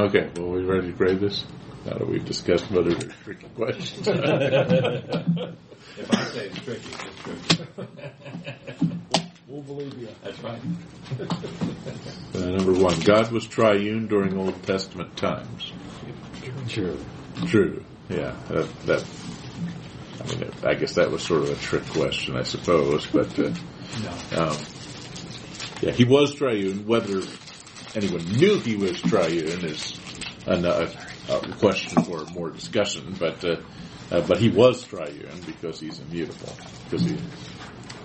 Okay, well, we ready to grade this? Now that we've discussed whether they're tricky questions. If I say it's tricky, it's tricky. We'll believe you. That's right. Uh, number one, God was triune during Old Testament times. True. True. Yeah, that, that I mean, I guess that was sort of a trick question, I suppose, but uh, um, yeah, he was triune. Whether anyone knew he was triune is another a question for more discussion, but uh, uh, but he was triune because he's immutable. Because he.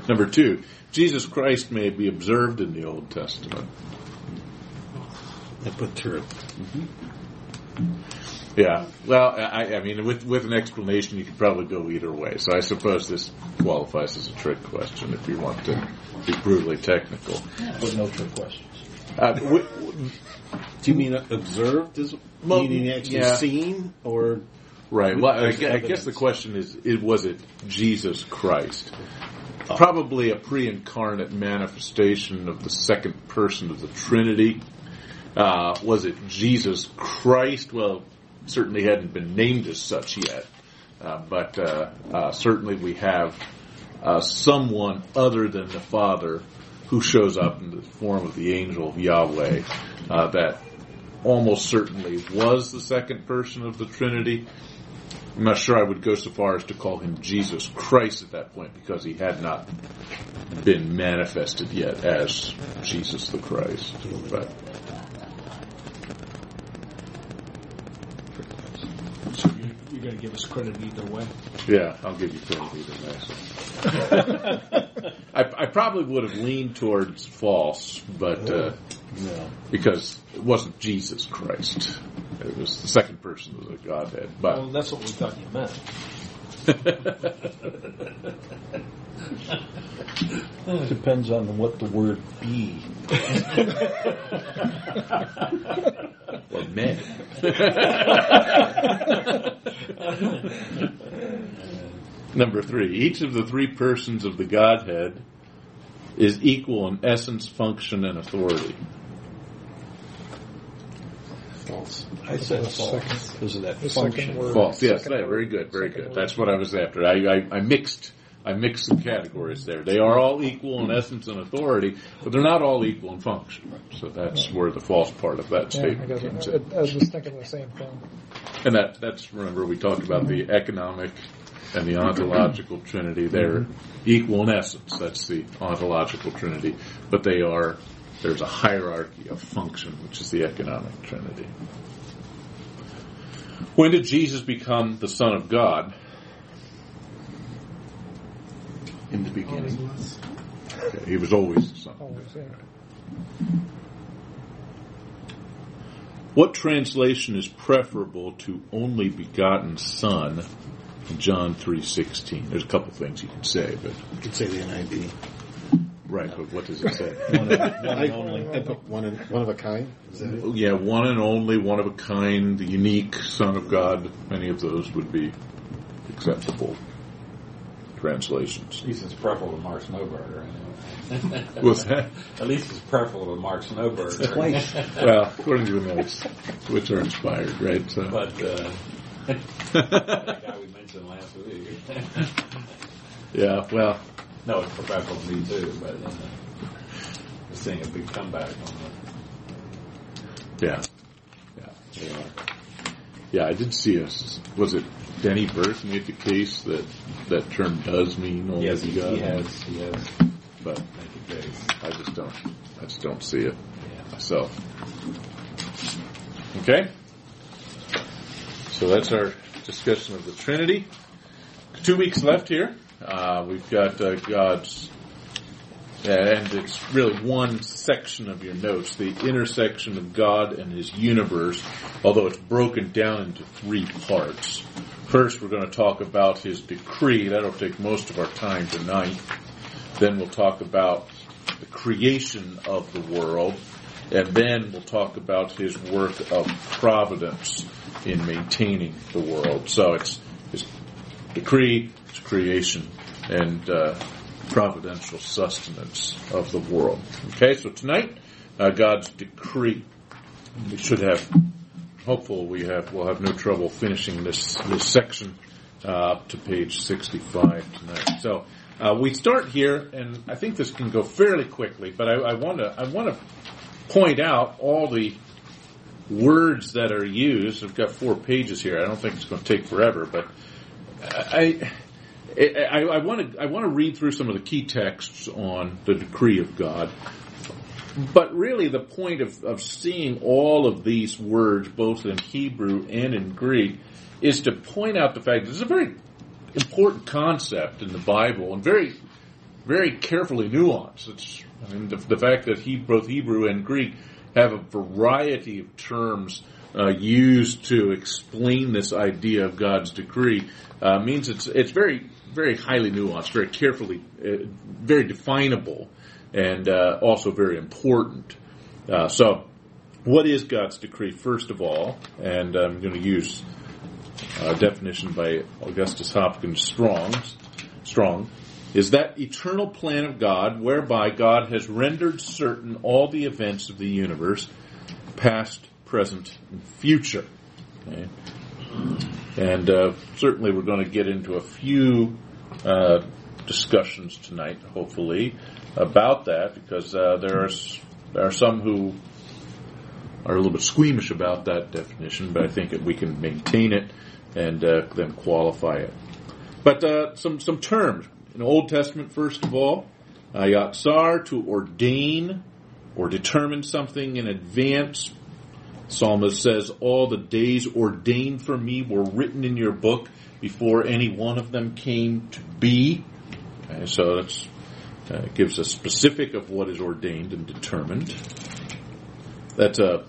Number two, Jesus Christ may be observed in the Old Testament. I put true. Yeah. Well, I, I mean, with with an explanation, you could probably go either way. So I suppose this qualifies as a trick question if you want to be brutally technical. But no trick questions. Uh, w- w- Do you mean observed as Well, meaning actually yeah. seen, or right. Well, I, I guess the question is: it, Was it Jesus Christ? Probably a pre-incarnate manifestation of the second person of the Trinity. Uh, was it Jesus Christ? Well, certainly hadn't been named as such yet, uh, but uh, uh, certainly we have uh, someone other than the Father who shows up in the form of the angel of Yahweh uh, that almost certainly was the second person of the Trinity. I'm not sure I would go so far as to call him Jesus Christ at that point because he had not been manifested yet as Jesus the Christ. But to give us credit either way. yeah, I'll give you credit either way. I, I probably would have leaned towards false, but uh, no? because it wasn't Jesus Christ, it was the second person of the Godhead. But Well, that's what we thought you meant. Depends on what the word be. or men. Number three, each of the three persons of the Godhead is equal in essence, function, and authority. False. I said The false second- because of that the function. word. False. Yes, Second very good, very Second good. word. That's what I was after. I, I, I mixed. I mixed some categories there. They are all equal in essence and authority, but they're not all equal in function. So that's where the false part of that Yeah, I, statement guess, comes I. I was just thinking the same thing. And that, that's, remember, we talked about the economic and the ontological trinity. They're mm-hmm. equal in essence. That's the ontological trinity. But they are, there's a hierarchy of function, which is the economic trinity. When did Jesus become the Son of God? In the beginning. Okay, he was always the Son. Always, yeah. What translation is preferable to only begotten Son in John 3.16? There's a couple things you can say, but, You could say the NIV. right, but what does it say? One, of, one and only. I put one, and, one of a kind. Is that it? Oh, yeah, one and only, one of a kind, the unique Son of God. Any of those would be acceptable translations. At least it's preferable to Mark Snoeberger. Anyway. What's that? At least it's preferable to Mark Snoeberger. Twice. Well, according to the notes, which are inspired, right? So, But uh, that guy we mentioned last week. yeah, well, no, it's preferable to me too. But uh, we're seeing a big comeback on yeah, yeah, they are. Yeah, I did see us. Was it Denny Burk made the case that that term does mean only Yes, he, he begotten? has. He has but made the case. I just don't. I just don't see it Yeah. myself. Okay. So that's our discussion of the Trinity. Two weeks left here. Uh, we've got uh, God's, and it's really one section of your notes, the intersection of God and His universe, although it's broken down into three parts. First, we're going to talk about His decree. That'll take most of our time tonight. Then we'll talk about the creation of the world, and then we'll talk about his work of providence in maintaining the world. So it's his decree, his creation, and uh, providential sustenance of the world. Okay, so tonight, uh, God's decree. We should have hopeful we have we'll have no trouble finishing this this section uh, up to page 65 tonight. So uh, we start here, and I think this can go fairly quickly. But I want to I want to point out all the words that are used. I've got four pages here. I don't think it's going to take forever, but I. I want to I want to read through some of the key texts on the decree of God, but really the point of, of seeing all of these words, both in Hebrew and in Greek, is to point out the fact that it's a very important concept in the Bible and very very carefully nuanced. It's I mean the, the fact that he, both Hebrew and Greek have a variety of terms uh, used to explain this idea of God's decree uh, means it's it's very very highly nuanced, very carefully, uh, very definable, and uh, also very important. Uh, so, what is God's decree? First of all, and I'm going to use a definition by Augustus Hopkins Strong. Strong is that eternal plan of God whereby God has rendered certain all the events of the universe, past, present, and future. Okay? And uh, certainly we're going to get into a few uh, discussions tonight, hopefully, about that because uh, there, are, there are some who are a little bit squeamish about that definition, but I think that we can maintain it and uh, then qualify it. But uh, some some terms in Old Testament, first of all, yatsar, to ordain or determine something in advance. Psalmist says, All the days ordained for me were written in your book before any one of them came to be. Okay, so that uh, gives a specific of what is ordained and determined. That's a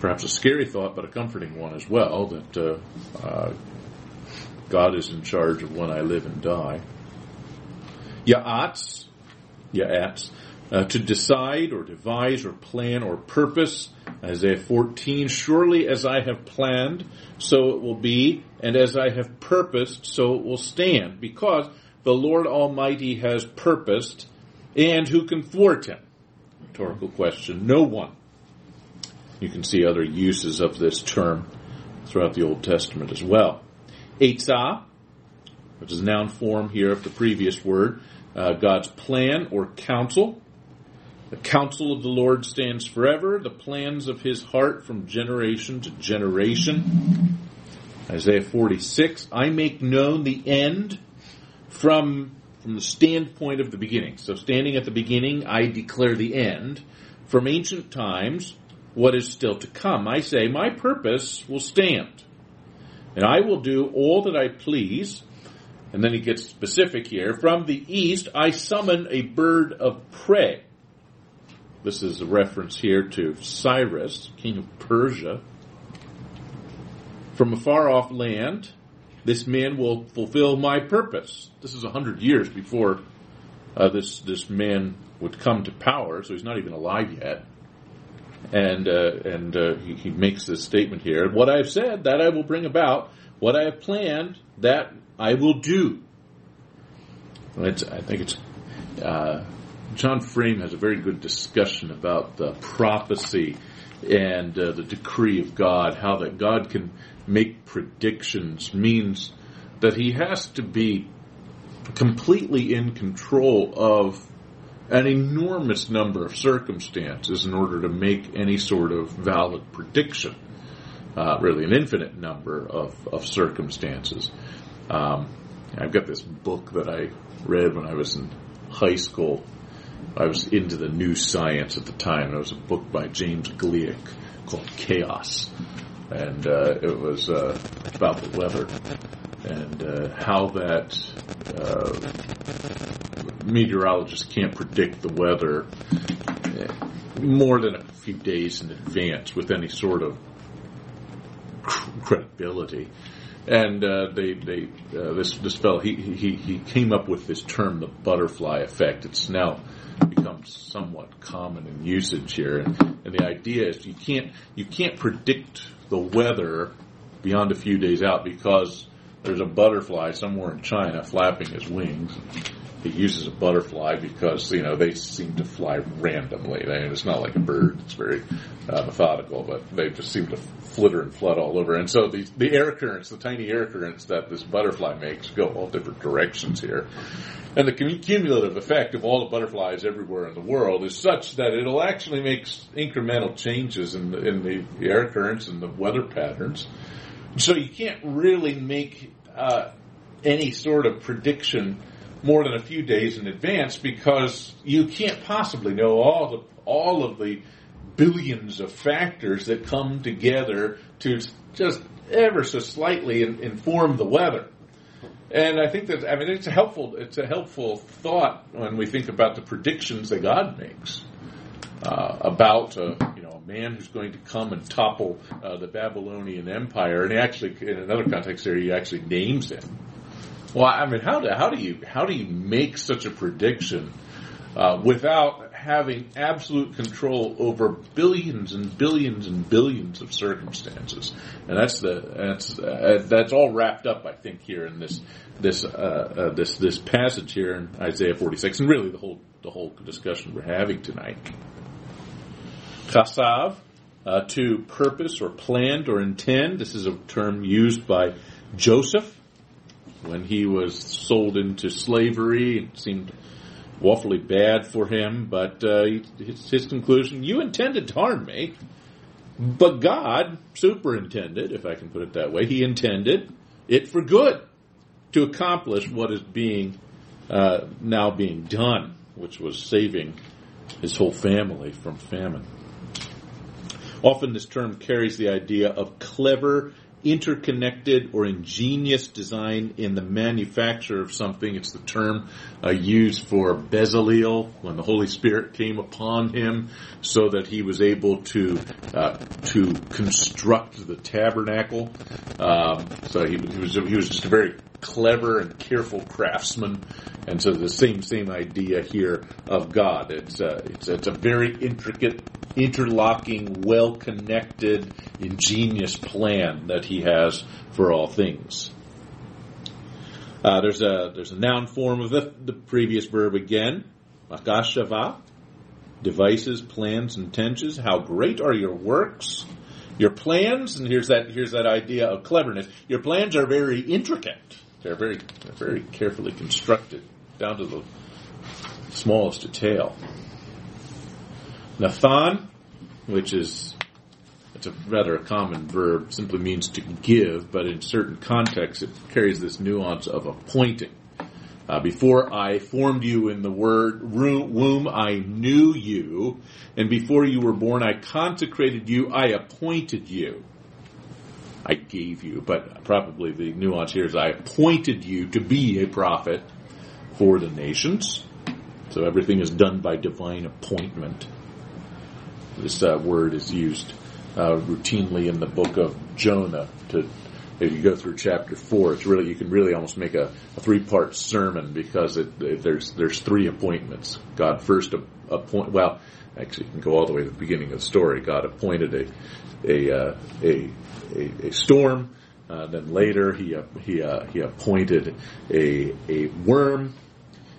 perhaps a scary thought, but a comforting one as well. That uh, uh, God is in charge of when I live and die. Ya'ats, ya'ats, uh, to decide or devise or plan or purpose. Isaiah 14, surely as I have planned, so it will be, and as I have purposed, so it will stand, because the Lord Almighty has purposed, and who can thwart him? Rhetorical question. No one. You can see other uses of this term throughout the Old Testament as well. Eitzah, which is noun form here of the previous word, uh, God's plan or counsel. The counsel of the Lord stands forever, the plans of his heart from generation to generation. Isaiah 46, I make known the end from, from the standpoint of the beginning. So standing at the beginning, I declare the end. From ancient times, what is still to come. I say, my purpose will stand and I will do all that I please. And then he gets specific here. From the east, I summon a bird of prey. This is a reference here to Cyrus, king of Persia. From a far off land, this man will fulfill my purpose. This is a hundred years before uh, this this man would come to power, so he's not even alive yet and uh, and uh, he, he, makes this statement here: "What I have said, that I will bring about; what I have planned, that I will do." It's, I think it's uh, John Frame has a very good discussion about the prophecy and uh, the decree of God, how that God can make predictions means that He has to be completely in control of an enormous number of circumstances in order to make any sort of valid prediction. Uh, really, an infinite number of, of circumstances. Um, I've got this book that I read when I was in high school. I was into the new science at the time. It was a book by James Gleick called Chaos, and uh, it was uh, about the weather and uh, how that uh, meteorologists can't predict the weather more than a few days in advance with any sort of credibility. And uh, they, they, uh, this this fellow, he, he he came up with this term, the butterfly effect. It's now become somewhat common in usage here, and, and the idea is you can't you can't predict the weather beyond a few days out because there's a butterfly somewhere in China flapping his wings. He uses a butterfly because you know they seem to fly randomly. It's not like a bird; it's very uh, methodical, but they just seem to flitter and flood all over. And so the the air currents, the tiny air currents that this butterfly makes, go all different directions here. And the cumulative effect of all the butterflies everywhere in the world is such that it'll actually make incremental changes in the, in the air currents and the weather patterns. So you can't really make uh, any sort of prediction more than a few days in advance because you can't possibly know all the all of the billions of factors that come together to just ever so slightly in, inform the weather. And I think that I mean it's a helpful it's a helpful thought when we think about the predictions that God makes uh, about uh, you know a man who's going to come and topple uh, the Babylonian Empire, and he actually in another context there he actually names him. Well, I mean, how do how do you how do you make such a prediction uh, without having absolute control over billions and billions and billions of circumstances? And that's the that's uh, that's all wrapped up, I think, here in this this uh, uh this this passage here in Isaiah 46, and really the whole the whole discussion we're having tonight. Chasav, uh, to purpose or planned or intend. This is a term used by Joseph when he was sold into slavery. It seemed awfully bad for him, but uh, his, his conclusion, you intended to harm me, but God superintended, if I can put it that way, he intended it for good to accomplish what is being uh, now being done, which was saving his whole family from famine. Often this term carries the idea of clever interconnected or ingenious design in the manufacture of something. It's the term uh, used for Bezalel when the Holy Spirit came upon him, so that he was able to uh, to construct the tabernacle. Um, so he, he was he was just a very clever and careful craftsman, and so the same same idea here of God. It's a, it's, it's a very intricate, interlocking, well connected, ingenious plan that He has for all things. Uh, there's a there's a noun form of the, the previous verb again, makashava, devices, plans, intentions. How great are your works? Your plans, and here's that here's that idea of cleverness. Your plans are very intricate. They're very, they're very carefully constructed, down to the smallest detail. Nathan, which is it's a rather common verb, simply means to give, but in certain contexts it carries this nuance of appointing. Uh, before I formed you in the word womb, I knew you, and before you were born, I consecrated you, I appointed you. I gave you, but probably the nuance here is I appointed you to be a prophet for the nations. So everything is done by divine appointment. This uh, word is used uh, routinely in the book of Jonah. To if you go through chapter four, it's really you can really almost make a, a three part sermon because it, it, there's there's three appointments. God first appoint well, actually you can go all the way to the beginning of the story. God appointed a a uh, a a, a storm. Uh, then later he uh, he uh, he appointed a a worm.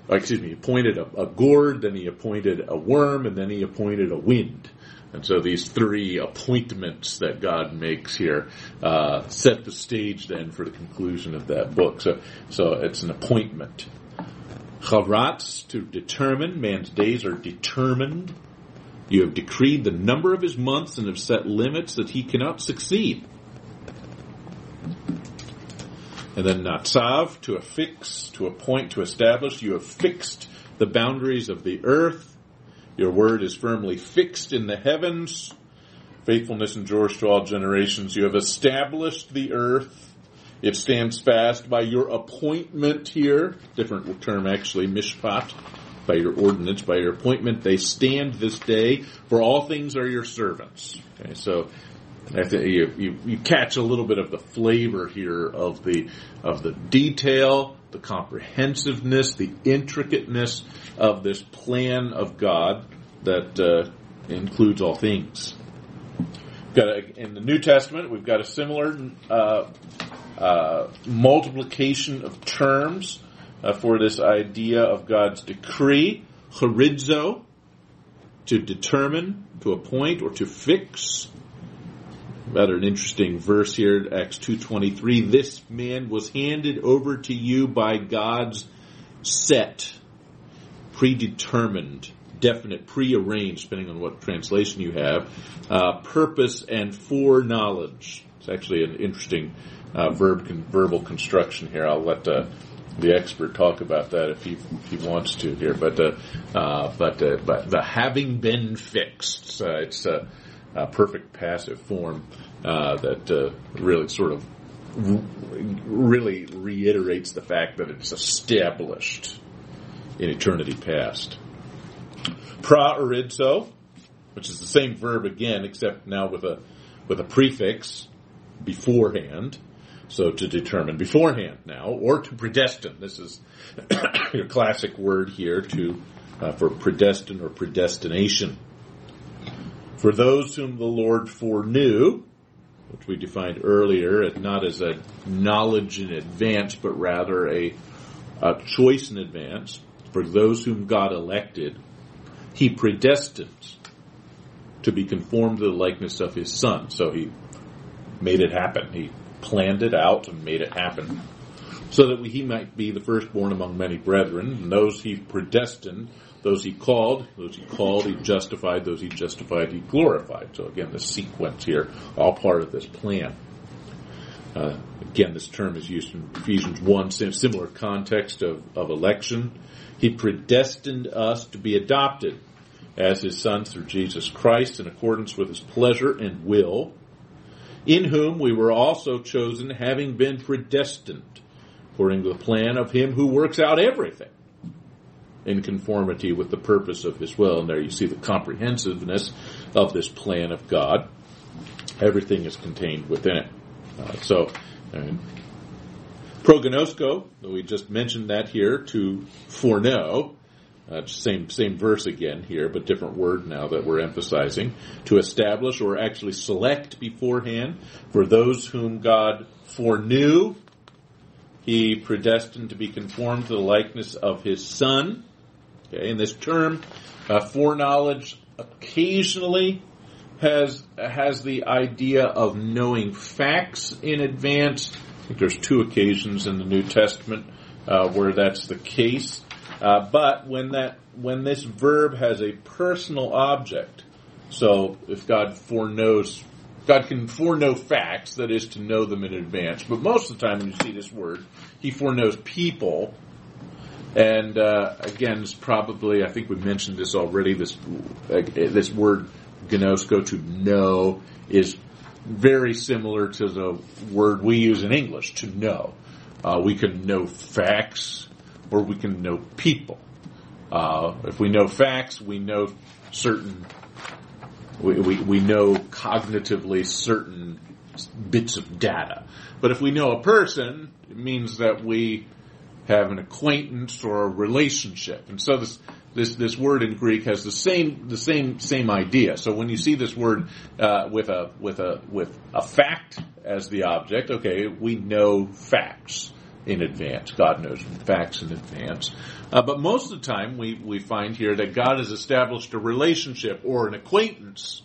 Uh, excuse me, he appointed a, a, gourd. Then he appointed a worm, and then he appointed a wind. And so these three appointments that God makes here uh, set the stage then for the conclusion of that book. So so it's an appointment. Charatz to determine. Man's days are determined. You have decreed the number of his months and have set limits that he cannot succeed. And then Natsav, to affix, to appoint, to establish. You have fixed the boundaries of the earth. Your word is firmly fixed in the heavens. Faithfulness endures to all generations. You have established the earth. It stands fast by your appointment here. Different term actually, mishpat. By your ordinance, by your appointment, they stand this day, for all things are your servants. Okay, so you, you, you catch a little bit of the flavor here of the of the detail, the comprehensiveness, the intricateness of this plan of God that uh, includes all things. got a, in the New Testament, we've got a similar uh, uh, multiplication of terms uh, for this idea of God's decree, horizo, to determine, to appoint, or to fix. Rather an interesting verse here, Acts 2.23. This man was handed over to you by God's set, predetermined, definite, prearranged, depending on what translation you have, uh, purpose and foreknowledge. It's actually an interesting uh, verb con- verbal construction here. I'll let uh, the expert talk about that if he if he wants to here. But uh, uh, but uh, but the having been fixed, uh, it's a, a perfect passive form uh, that uh, really sort of really reiterates the fact that it's established in eternity past. Proorizo, which is the same verb again, except now with a with a prefix beforehand. So to determine beforehand now, or to predestine. This is your classic word here to uh, for predestine or predestination. For those whom the Lord foreknew, which we defined earlier, not as a knowledge in advance, but rather a, a choice in advance. For those whom God elected, He predestined to be conformed to the likeness of His Son. So He made it happen. He planned it out and made it happen. So that he might be the firstborn among many brethren, and those he predestined, those he called, those he called, he justified, those he justified, he glorified. So again, the sequence here, all part of this plan. Uh, again, this term is used in Ephesians 1, similar context of, of election. He predestined us to be adopted as his sons through Jesus Christ in accordance with his pleasure and will in whom we were also chosen, having been predestined, according to the plan of Him who works out everything in conformity with the purpose of His will. And there you see the comprehensiveness of this plan of God. Everything is contained within it. Uh, so, prognosko, we just mentioned that here, to foreknow, uh, same same verse again here, but different word now that we're emphasizing. To establish or actually select beforehand for those whom God foreknew, He predestined to be conformed to the likeness of His Son. Okay, and this term uh, foreknowledge occasionally has has the idea of knowing facts in advance. I think there's two occasions in the New Testament uh, where that's the case. Uh, but when that when this verb has a personal object, so if God foreknows, God can foreknow facts, that is to know them in advance. But most of the time, when you see this word, He foreknows people. And uh, again, it's probably I think we mentioned this already. This uh, this word gnosko to know is very similar to the word we use in English to know. Uh, we can know facts or we can know people. Uh, if we know facts, we know certain, we, we, we know cognitively certain bits of data. But if we know a person, it means that we have an acquaintance or a relationship. And so this, this, this word in Greek has the same, the same, same idea. So when you see this word, uh, with a, with a, with a fact as the object, okay, we know facts in advance. God knows facts in advance. Uh, but most of the time, we, we find here that God has established a relationship or an acquaintance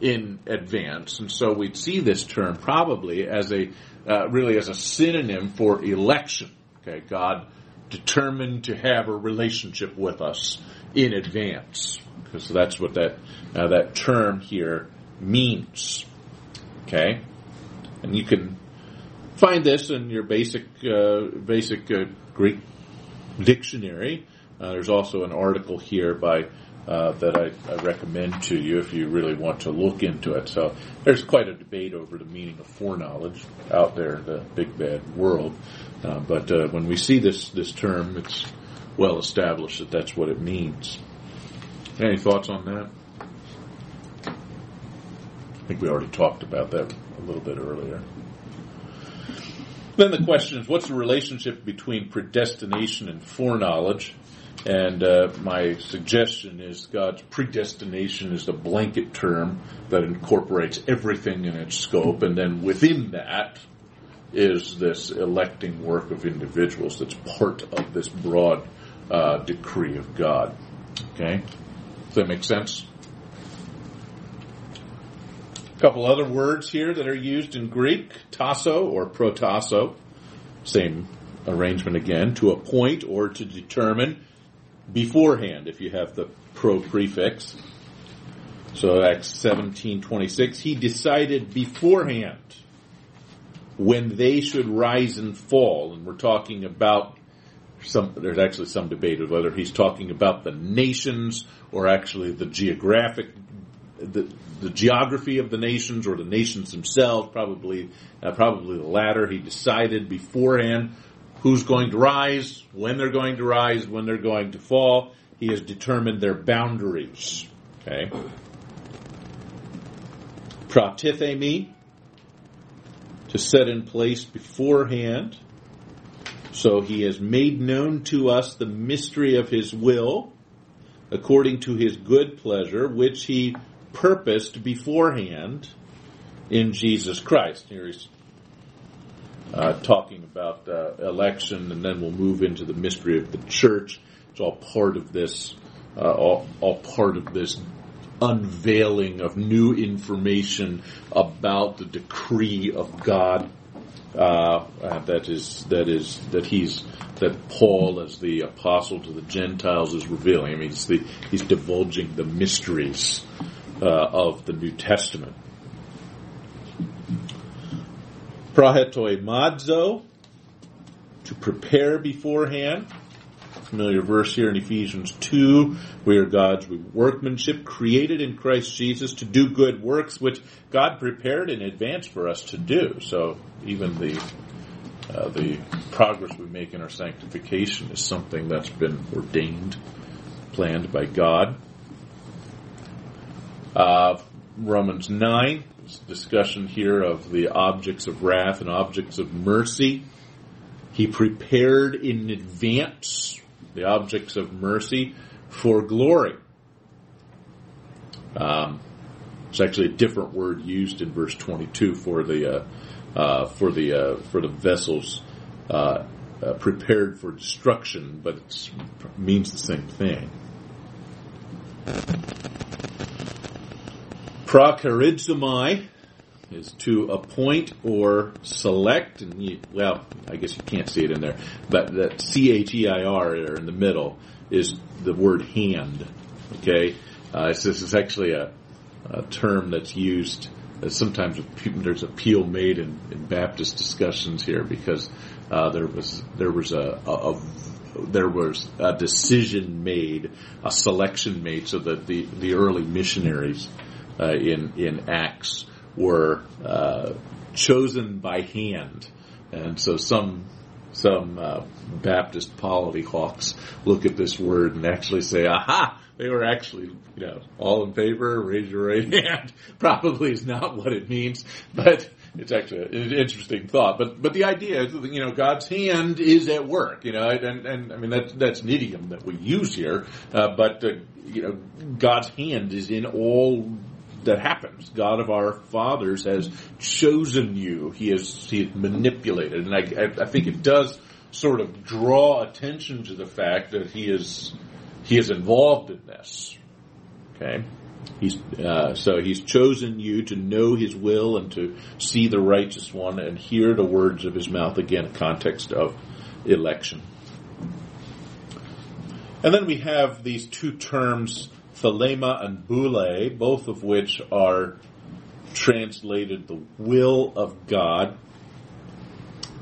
in advance. And so we'd see this term probably as a, uh, really as a synonym for election. Okay, God determined to have a relationship with us in advance. Because that's what that, uh, that term here means. Okay? And you can find this in your basic uh, basic uh, Greek dictionary. Uh, there's also an article here by uh, that I, I, recommend to you if you really want to look into it. So there's quite a debate over the meaning of foreknowledge out there in the big bad world. Uh, but uh, when we see this this term, it's well established that that's what it means. Any thoughts on that? I think we already talked about that a little bit earlier. Then the question is, what's the relationship between predestination and foreknowledge? And uh, my suggestion is God's predestination is a blanket term that incorporates everything in its scope, and then within that, is this electing work of individuals that's part of this broad uh, decree of God. Okay? Does that make sense? A couple other words here that are used in Greek tasso or protasso. Same arrangement again, to appoint or to determine beforehand if you have the pro prefix. So Acts 17:26 he decided beforehand when they should rise and fall. And we're talking about some there's actually some debate of whether he's talking about the nations or actually the geographic the, the geography of the nations or the nations themselves. Probably uh, probably the latter. He decided beforehand who's going to rise when they're going to rise when they're going to fall. He has determined their boundaries. Okay. Protithemi to set in place beforehand. So he has made known to us the mystery of his will according to his good pleasure which he purposed beforehand in Jesus Christ. Here he's uh, talking about uh, election, and then we'll move into the mystery of the church. It's all part of this, uh, all, all part of this unveiling of new information about the decree of God. Uh, that is that is that he's that Paul, as the apostle to the Gentiles, is revealing. I mean, he's, the, he's divulging the mysteries uh, of the New Testament. Proetoimazo, to prepare beforehand. Familiar verse here in Ephesians 2. We are God's workmanship, created in Christ Jesus to do good works, which God prepared in advance for us to do. So even the uh, the progress we make in our sanctification is something that's been ordained, planned by God. Uh, Romans 9, discussion here of the objects of wrath and objects of mercy. He prepared in advance the objects of mercy for glory. Um, it's actually a different word used in verse 22 for the uh, uh, for the uh, for the vessels uh, uh, prepared for destruction, but it means the same thing. Procheirizomai is to appoint or select, and you, well, I guess you can't see it in there, but the C H E I R in the middle is the word hand. Okay, uh, this is actually a, a term that's used. Uh, sometimes there's appeal made in, in Baptist discussions here because uh, there was there was a, a, a there was a decision made, a selection made, so that the the early missionaries uh, in in Acts were uh, chosen by hand, and so some some uh, Baptist polity hawks look at this word and actually say, "Aha." They were actually, you know, all in favor. Raise your right hand. Probably is not what it means, but it's actually an interesting thought. But but the idea is, you know, God's hand is at work. You know, and and I mean that's that's an idiom that we use here. Uh, but uh, you know, God's hand is in all that happens. God of our fathers has chosen you. He has he has manipulated, and I, I think it does sort of draw attention to the fact that he is he is involved in this. Okay, he's uh, so he's chosen you to know his will and to see the righteous one and hear the words of his mouth. Again, context of election. And then we have these two terms thelema and boule, both of which are translated the will of God.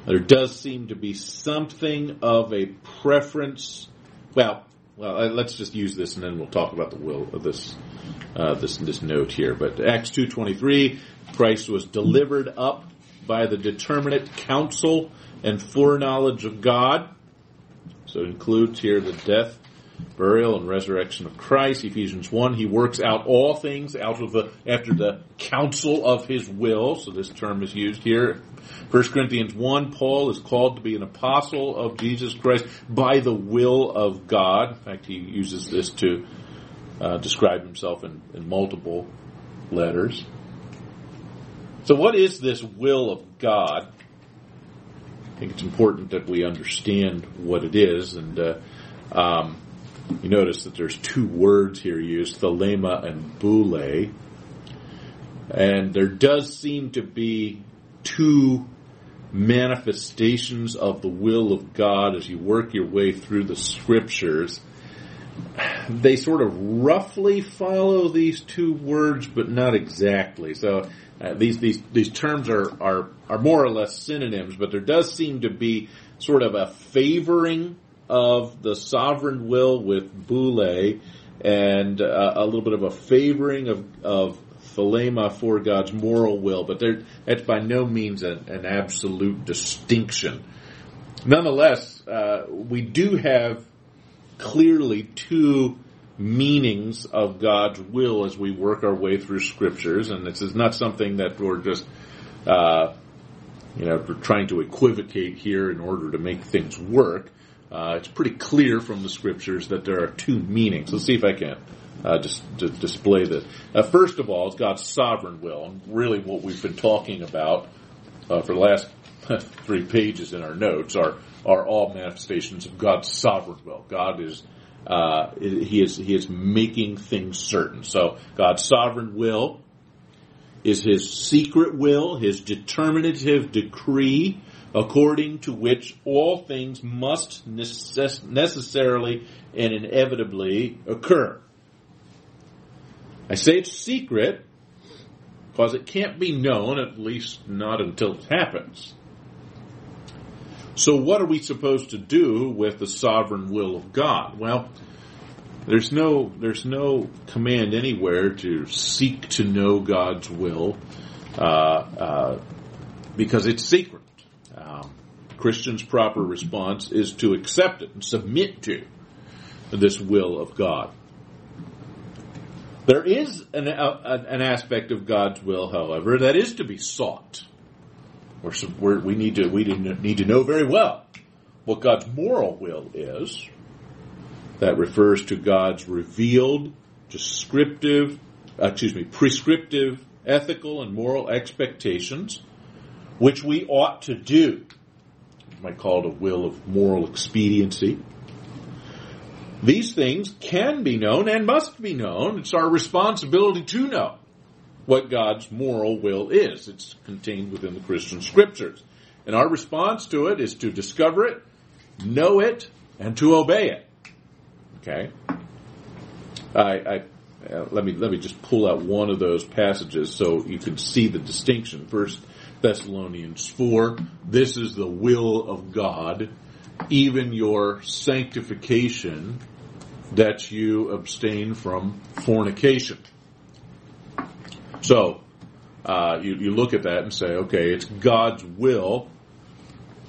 There does seem to be something of a preference. Well, well, uh, let's just use this, and then we'll talk about the will of this uh, this this note here. But Acts two twenty three, Christ was delivered up by the determinate counsel and foreknowledge of God. So it includes here the death, burial and resurrection of Christ. Ephesians 1, he works out all things out of the, after the counsel of his will. So this term is used here. 1 Corinthians 1, Paul is called to be an apostle of Jesus Christ by the will of God. In fact, he uses this to uh, describe himself in, in multiple letters. So what is this will of God? I think it's important that we understand what it is. And uh, um, you notice that there's two words here used, thelema and boule. And there does seem to be two manifestations of the will of God as you work your way through the scriptures. They sort of roughly follow these two words, but not exactly. So uh, these these these terms are, are are more or less synonyms, but there does seem to be sort of a favoring of the sovereign will with boule, and uh, a little bit of a favoring of of thelema for God's moral will, but that's by no means an, an absolute distinction. Nonetheless, uh, we do have clearly two meanings of God's will as we work our way through scriptures, and this is not something that we're just, uh, you know, trying to equivocate here in order to make things work. Uh, it's pretty clear from the scriptures that there are two meanings. Let's see if I can uh, just to display this. Uh, first of all, it's God's sovereign will, and really what we've been talking about uh, for the last three pages in our notes are are all manifestations of God's sovereign will. God is uh, he is he is making things certain. So God's sovereign will is His secret will, His determinative decree, according to which all things must necess- necessarily and inevitably occur. I say it's secret because it can't be known, at least not until it happens. So what are we supposed to do with the sovereign will of God? Well, there's no there's no command anywhere to seek to know God's will uh, uh, because it's secret. Christian's proper response is to accept it and submit to this will of God. There is an, an aspect of God's will, however, that is to be sought. We're, we're, we need to we need to know very well what God's moral will is. That refers to God's revealed, descriptive, uh, excuse me, prescriptive, ethical, and moral expectations, which we ought to do. Might call it a will of moral expediency. These things can be known and must be known. It's our responsibility to know what God's moral will is. It's contained within the Christian scriptures. And our response to it is to discover it, know it, and to obey it. Okay? I, I uh, let me let me just pull out one of those passages so you can see the distinction. First Thessalonians four. This is the will of God even your sanctification, that you abstain from fornication. So, uh, you, you look at that and say, okay, it's God's will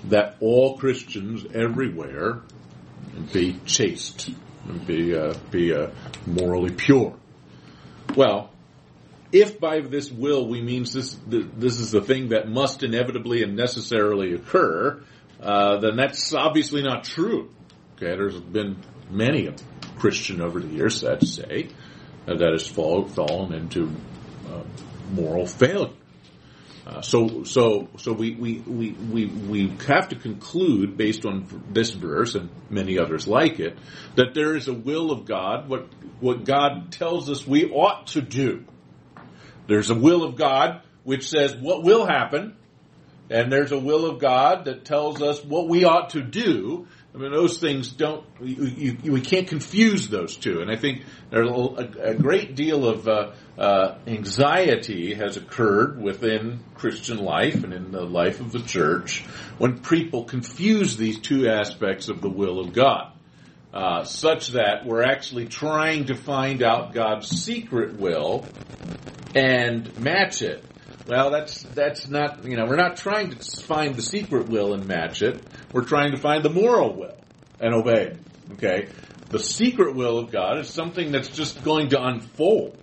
that all Christians everywhere be chaste and be uh, be uh, morally pure. Well, if by this will we means this this is the thing that must inevitably and necessarily occur, uh, then that's obviously not true. Okay, there's been many a Christian over the years that say uh, that has fall, fallen into uh, moral failure. Uh, so, so, so we, we, we, we, we have to conclude, based on this verse and many others like it, that there is a will of God, what, what God tells us we ought to do. There's a will of God which says what will happen, and there's a will of God that tells us what we ought to do. I mean, those things don't, you, you, we can't confuse those two. And I think there's a, a great deal of uh, uh, anxiety has occurred within Christian life and in the life of the church when people confuse these two aspects of the will of God. Uh, such that we're actually trying to find out God's secret will and match it well, that's that's not you know we're not trying to find the secret will and match it. We're trying to find the moral will and obey it. Okay, the secret will of God is something that's just going to unfold,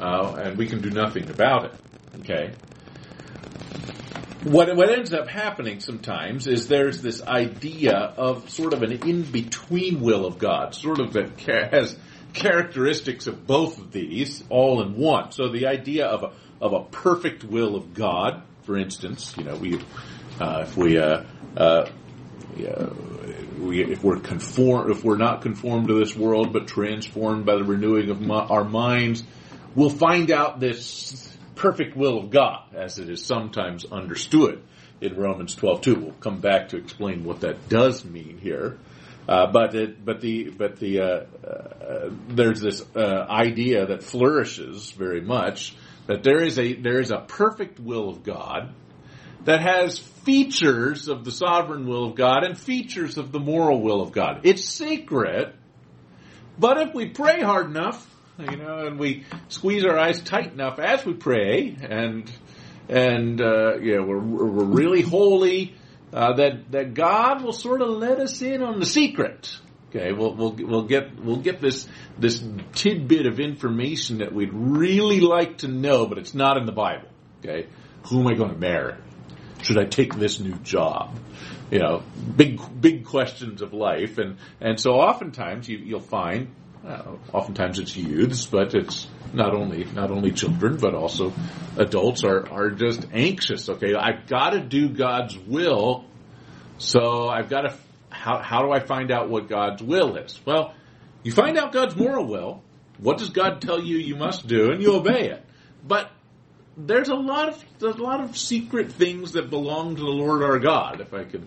uh, and we can do nothing about it. Okay. What, what ends up happening sometimes is there's this idea of sort of an in-between will of God, sort of that has characteristics of both of these all in one. So the idea of a of a perfect will of God, for instance, you know, we Uh, if we, uh, uh, we, if we're conform, if we're not conformed to this world, but transformed by the renewing of mi- our minds, we'll find out this perfect will of God, as it is sometimes understood in Romans 12:2. We'll come back to explain what that does mean here. Uh, but it, but the but the uh, uh, there's this uh, idea that flourishes very much that there is a there is a perfect will of God that has features of the sovereign will of God and features of the moral will of God. It's secret, but if we pray hard enough, you know, and we squeeze our eyes tight enough as we pray, and and uh, yeah, we're we're really holy, uh, that that God will sort of let us in on the secret. Okay, we'll we'll we'll get we'll get this this tidbit of information that we'd really like to know, but it's not in the Bible. Okay, who am I going to marry? Should I take this new job? You know, big big questions of life, and and so oftentimes you, you'll find, uh, oftentimes it's youths, but it's not only not only children, but also adults are are just anxious. Okay, I've got to do God's will, so I've got to. How how do I find out what God's will is? Well, you find out God's moral will. What does God tell you you must do, and you obey it. But there's a lot of there's a lot of secret things that belong to the Lord our God. If I could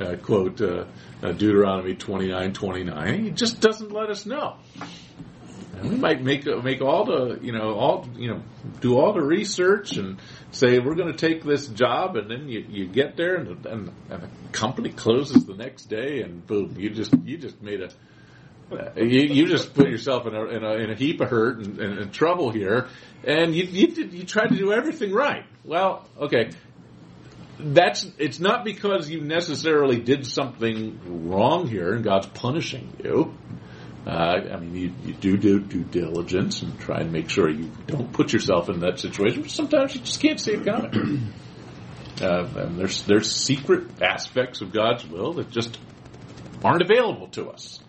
uh, quote uh, uh, Deuteronomy twenty nine twenty nine, He just doesn't let us know. And we might make make all the you know all you know do all the research and say we're going to take this job, and then you, you get there and, and and the company closes the next day, and boom, you just you just made a uh, you, you just put yourself in a, in a, in a heap of hurt and, and, and trouble here, and you, you you tried to do everything right. Well, okay, that's it's not because you necessarily did something wrong here and God's punishing you. Uh, I mean, you, you do do due diligence and try and make sure you don't put yourself in that situation. But sometimes you just can't see it coming. Uh, and there's there's secret aspects of God's will that just aren't available to us.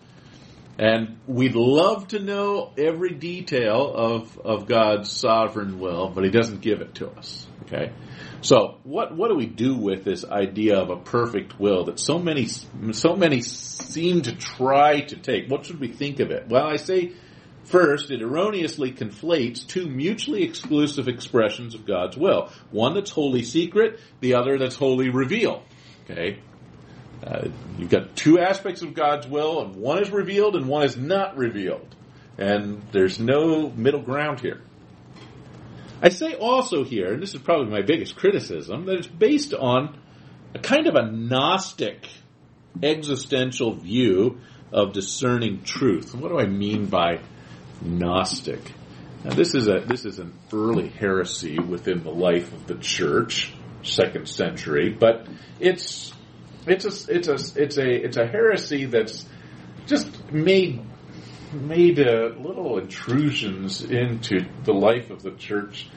And we'd love to know every detail of, of God's sovereign will, but He doesn't give it to us. Okay? So, what, what do we do with this idea of a perfect will that so many, so many seem to try to take? What should we think of it? Well, I say first, it erroneously conflates two mutually exclusive expressions of God's will. One that's wholly secret, the other that's wholly revealed. Okay? Uh, you've got two aspects of God's will, and one is revealed and one is not revealed. And there's no middle ground here. I say also here, and this is probably my biggest criticism, that it's based on a kind of a Gnostic existential view of discerning truth. What do I mean by Gnostic? Now this is a this is an early heresy within the life of the church, second century, but it's it's a it's a it's a it's a heresy that's just made made little intrusions into the life of the church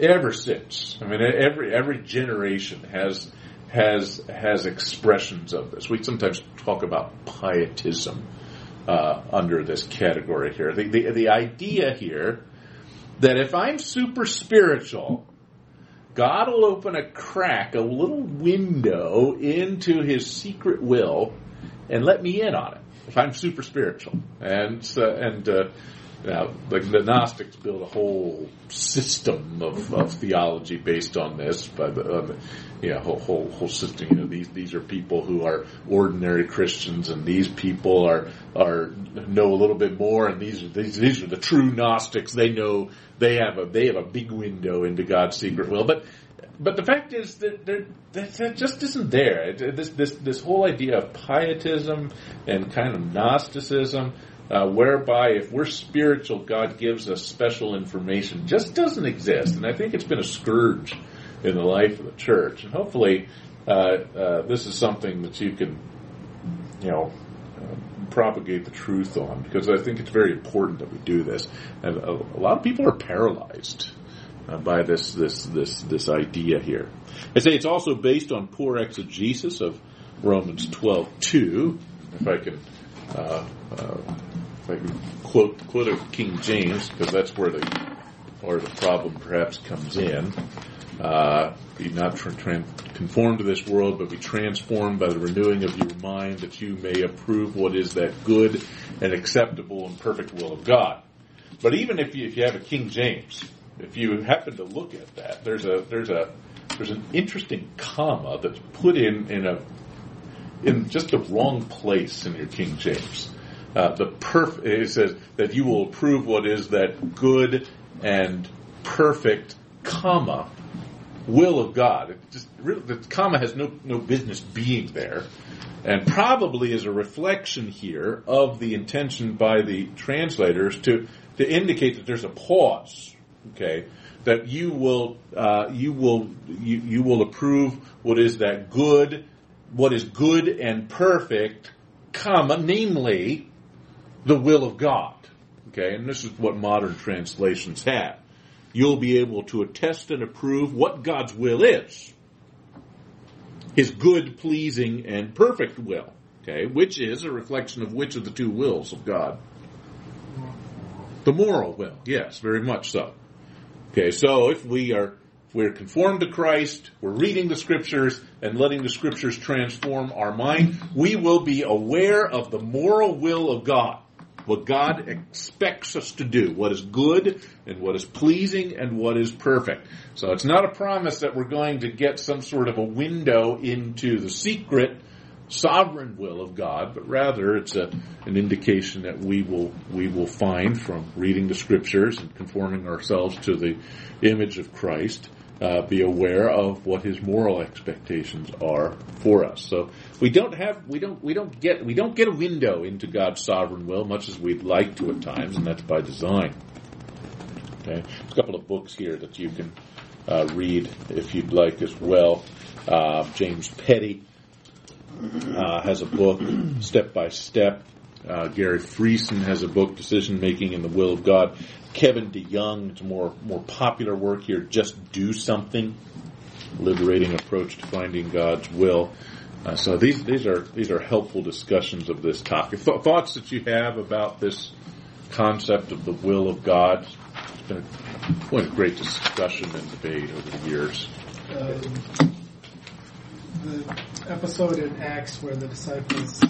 ever since. I mean, every every generation has has has expressions of this. We sometimes talk about pietism uh, under this category here. The, the the idea here that if I'm super spiritual, God will open a crack, a little window into His secret will, and let me in on it. If I'm super spiritual, and uh, and uh, now the, the Gnostics built a whole system of, of theology based on this, but uh, yeah, whole, whole whole system. You know, these these are people who are ordinary Christians, and these people are are know a little bit more, and these these these are the true Gnostics. They know they have a they have a big window into God's secret will, but but the fact is that, that just isn't there. This this this whole idea of pietism and kind of Gnosticism, uh, whereby if we're spiritual, God gives us special information, just doesn't exist. And I think it's been a scourge in the life of the church. And hopefully, uh, uh, this is something that you can, you know. Uh, propagate the truth on because I think it's very important that we do this. And a, a lot of people are paralyzed uh, by this this this this idea here. I say it's also based on poor exegesis of Romans twelve two. If I can, uh, uh, if I can quote quote a King James because that's where the where the problem perhaps comes in. Uh, be not tra- tran conformed to this world, but be transformed by the renewing of your mind, that you may approve what is that good and acceptable and perfect will of God. But even if you, if you have a King James, if you happen to look at that, there's a there's a there's an interesting comma that's put in in a in just the wrong place in your King James. Uh, the perf it says that you will approve what is that good and perfect comma will of God. It just really, the comma has no no business being there, and probably is a reflection here of the intention by the translators to to indicate that there's a pause. Okay, that you will uh, you will you, you will approve what is that good, what is good and perfect, comma, namely the will of God. Okay, and this is what modern translations have. You'll be able to attest and approve what God's will is. His good, pleasing, and perfect will. Okay, which is a reflection of which of the two wills of God? The moral will, yes, very much so. Okay, so if we are we're conformed to Christ, we're reading the scriptures and letting the scriptures transform our mind, we will be aware of the moral will of God. What God expects us to do, what is good and what is pleasing and what is perfect. So it's not a promise that we're going to get some sort of a window into the secret sovereign will of God, but rather it's a, an indication that we will we will find from reading the scriptures and conforming ourselves to the image of Christ. Uh, be aware of what his moral expectations are for us. So we don't have we don't we don't get we don't get a window into God's sovereign will much as we'd like to at times, and that's by design. Okay, a couple of books here that you can uh, read if you'd like as well. Uh, James Petty uh, has a book, Step by Step. Uh, Gary Friesen has a book, Decision Making in the Will of God. Kevin DeYoung, it's more more popular work here, Just Do Something, Liberating Approach to Finding God's Will. Uh, so these these are these are helpful discussions of this topic. Th- thoughts that you have about this concept of the will of God? It's been a, what a great discussion and debate over the years. um, the episode in Acts where the disciples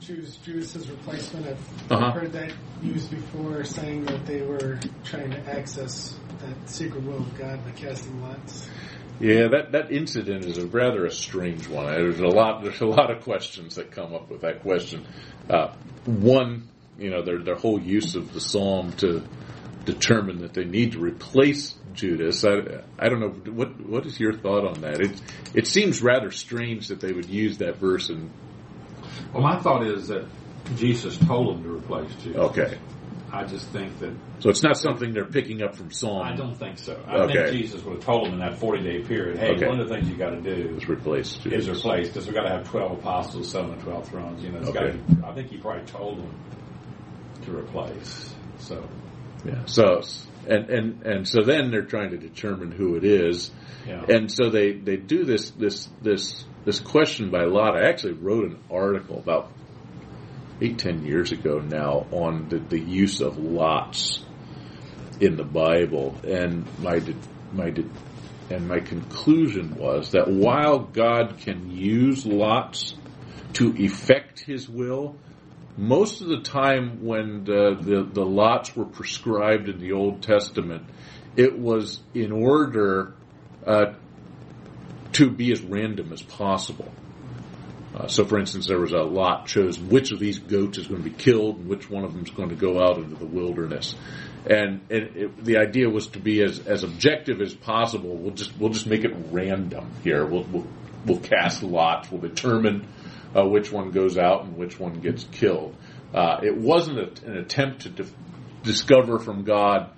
choose Judas' replacement. I've Uh-huh. heard that used before, saying that they were trying to access that secret will of God by casting lots. Yeah, that, that incident is a rather a strange one. There's a lot there's a lot of questions that come up with that question. Uh, one, you know, their their whole use of the psalm to determine that they need to replace Judas. I, I don't know what what is your thought on that. It it seems rather strange that they would use that verse and Well, my thought is that Jesus told them to replace Judas. okay, I just think that so it's not something they're picking up from Psalm. I don't think so. I Okay. think Jesus would have told them in that forty day period, hey, Okay. one of the things you got to do is replace Judas. is replace because we've got to have twelve apostles, seven and twelve thrones. You know, it's Okay. I think he probably told them to replace. So Yeah. So and and and so then they're trying to determine who it is. yeah, And so they, they do this this this this question by lot. I actually wrote an article about eight ten years ago now on the, the use of lots in the Bible, and my my and my conclusion was that while God can use lots to effect His will, most of the time when the, the, the lots were prescribed in the Old Testament, it was in order uh, to be as random as possible. Uh, so, for instance, there was a lot chosen which of these goats is going to be killed and which one of them is going to go out into the wilderness. And, and it, the idea was to be as, as objective as possible. We'll just we'll just make it random here. We'll we'll, we'll cast lots. We'll determine uh, which one goes out and which one gets killed. Uh, it wasn't a, an attempt to discover from God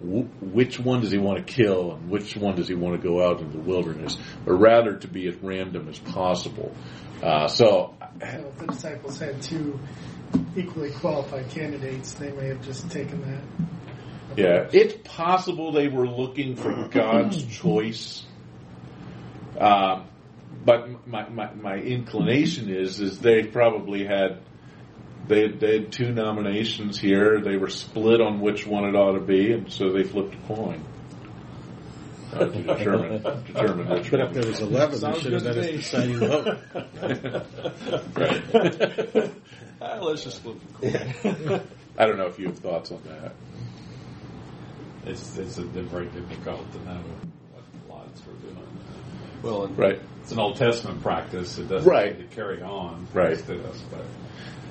which one does He want to kill and which one does He want to go out into the wilderness, but rather to be as random as possible. Uh, so, So if the disciples had two equally qualified candidates, they may have just taken that. yeah, it's possible they were looking for God's choice. Um, but my, my, my inclination is is they probably had they they had two nominations here. They were split on which one it ought to be, and so they flipped a coin. Uh, to determine determine which But one. if there was 11, there Sounds should have good been to a me. deciding vote. Right. Ah, let's just flip the coin. I don't know if you have thoughts on that. It's it's a, very difficult to know what the lots were doing. Well, and Right. It's an Old Testament practice. It doesn't Right. need to carry on. Right. To us, but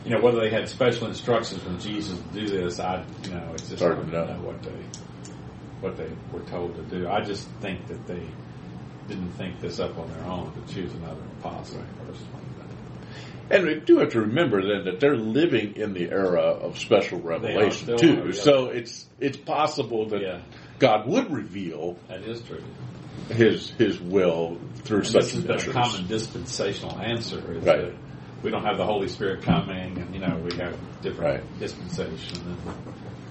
you know whether they had special instructions from Jesus to do this, I you know it's just Hard hard to to know. know what they what they were told to do. I just think that they didn't think this up on their own to choose another apostle personally. And we do have to remember then that they're living in the era of special revelation too. are. So it's it's possible that Yeah. God would reveal That is true. his his will through And such this has been a common dispensational answer. Is Right. that we don't have the Holy Spirit coming, and you know we have different Right. dispensation and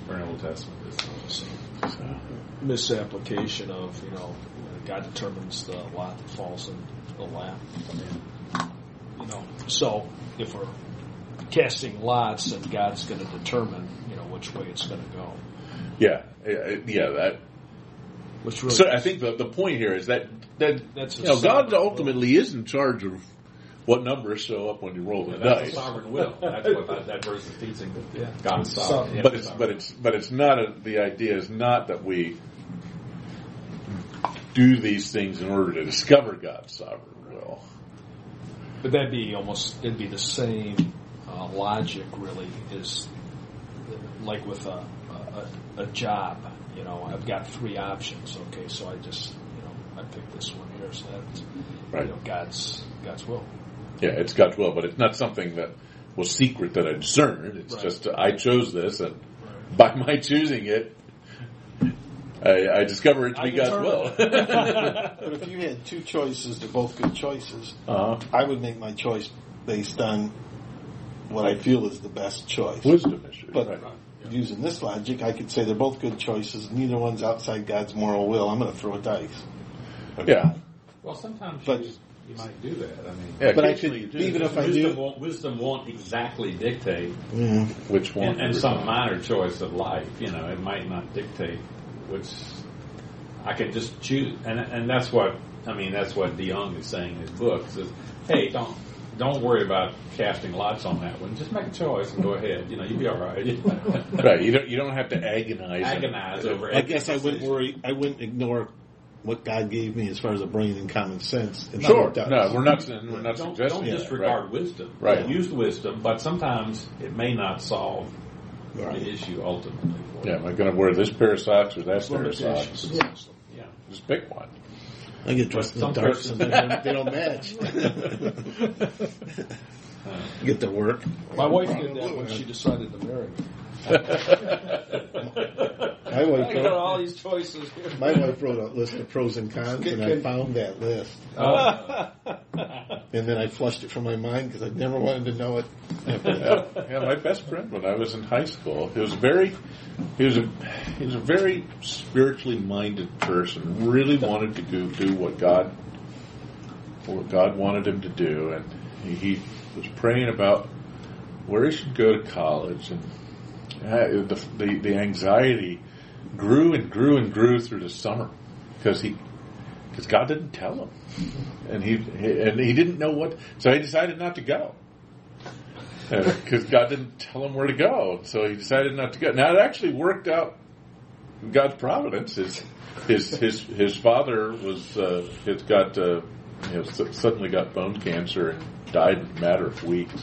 we're Old Testament. Misapplication of, you know, God determines the lot that falls in the lap. You know, so if we're casting lots, then God's going to determine, you know, which way it's going to go. yeah, yeah. That. Which really, So I think the the point here is that that That's you know God ultimately is in charge of what numbers show up when you roll the That's dice. a sovereign will. That's what that, that verse is teaching. That Yeah. God is sovereign. Yeah, but it's sovereign. but it's but it's not a, the idea is not that we do these things in order to discover God's sovereign will. but that'd be almost, it'd be the same uh, logic, really, is like with a, a, a job. You know, I've got three options. Okay, so I just, you know, I pick this one here. So that's, Right. you know, God's God's will. Yeah, it's God's will, but it's not something that was secret that I discerned. It's Right. just I chose this, and by my choosing it, I, I discover it to I be God's will. But if you had two choices, they're both good choices, uh, I would make my choice based on what I feel is the best choice. wisdom issue. But right. using this logic, I could say they're both good choices. Neither one's outside God's moral will. I'm going to throw a dice. Yeah, well, sometimes But- you, you might do that. I mean, yeah. But I could- you do. even if I wisdom, do- won't, wisdom won't exactly dictate which one, and, and some minor choice of life. You know, it might not dictate which I could just choose, and and that's what I mean. That's what DeYoung is saying in his book. He says, "Hey, don't don't worry about casting lots on that one. Just make a choice and go ahead. You know, you'll be all right. Right, you don't you don't have to agonize. Agonize over. I guess I wouldn't worry. I wouldn't ignore what God gave me as far as a brain and common sense. and Sure, how it does. no, we're not we're not Don't, suggesting don't that, disregard right. wisdom. Right. Use the wisdom, but sometimes it may not solve Right. the issue ultimately. For Yeah, you. am I going to wear this pair of socks or that pair of socks? Limitations. Yeah. Just pick one. I get dressed in the dark, sometimes they don't match. get to work. My wife did that when she decided to marry me. My wife I got wrote, all these choices here. my wife wrote a list of pros and cons, and I found that list. Oh. And then I flushed it from my mind because I never wanted to know it. After. Yeah, my best friend when I was in high school. He was very, he was a, he was a very spiritually minded person. Really wanted to go do what God, what God wanted him to do, and he, he was praying about where he should go to college, and uh, the, the the anxiety grew and grew and grew through the summer because he because God didn't tell him, and he, and he didn't know what, so he decided not to go because God didn't tell him where to go, so he decided not to go. Now it actually worked out. God's providence. His his his his father was uh, has got uh, you know suddenly got bone cancer and died in a matter of weeks,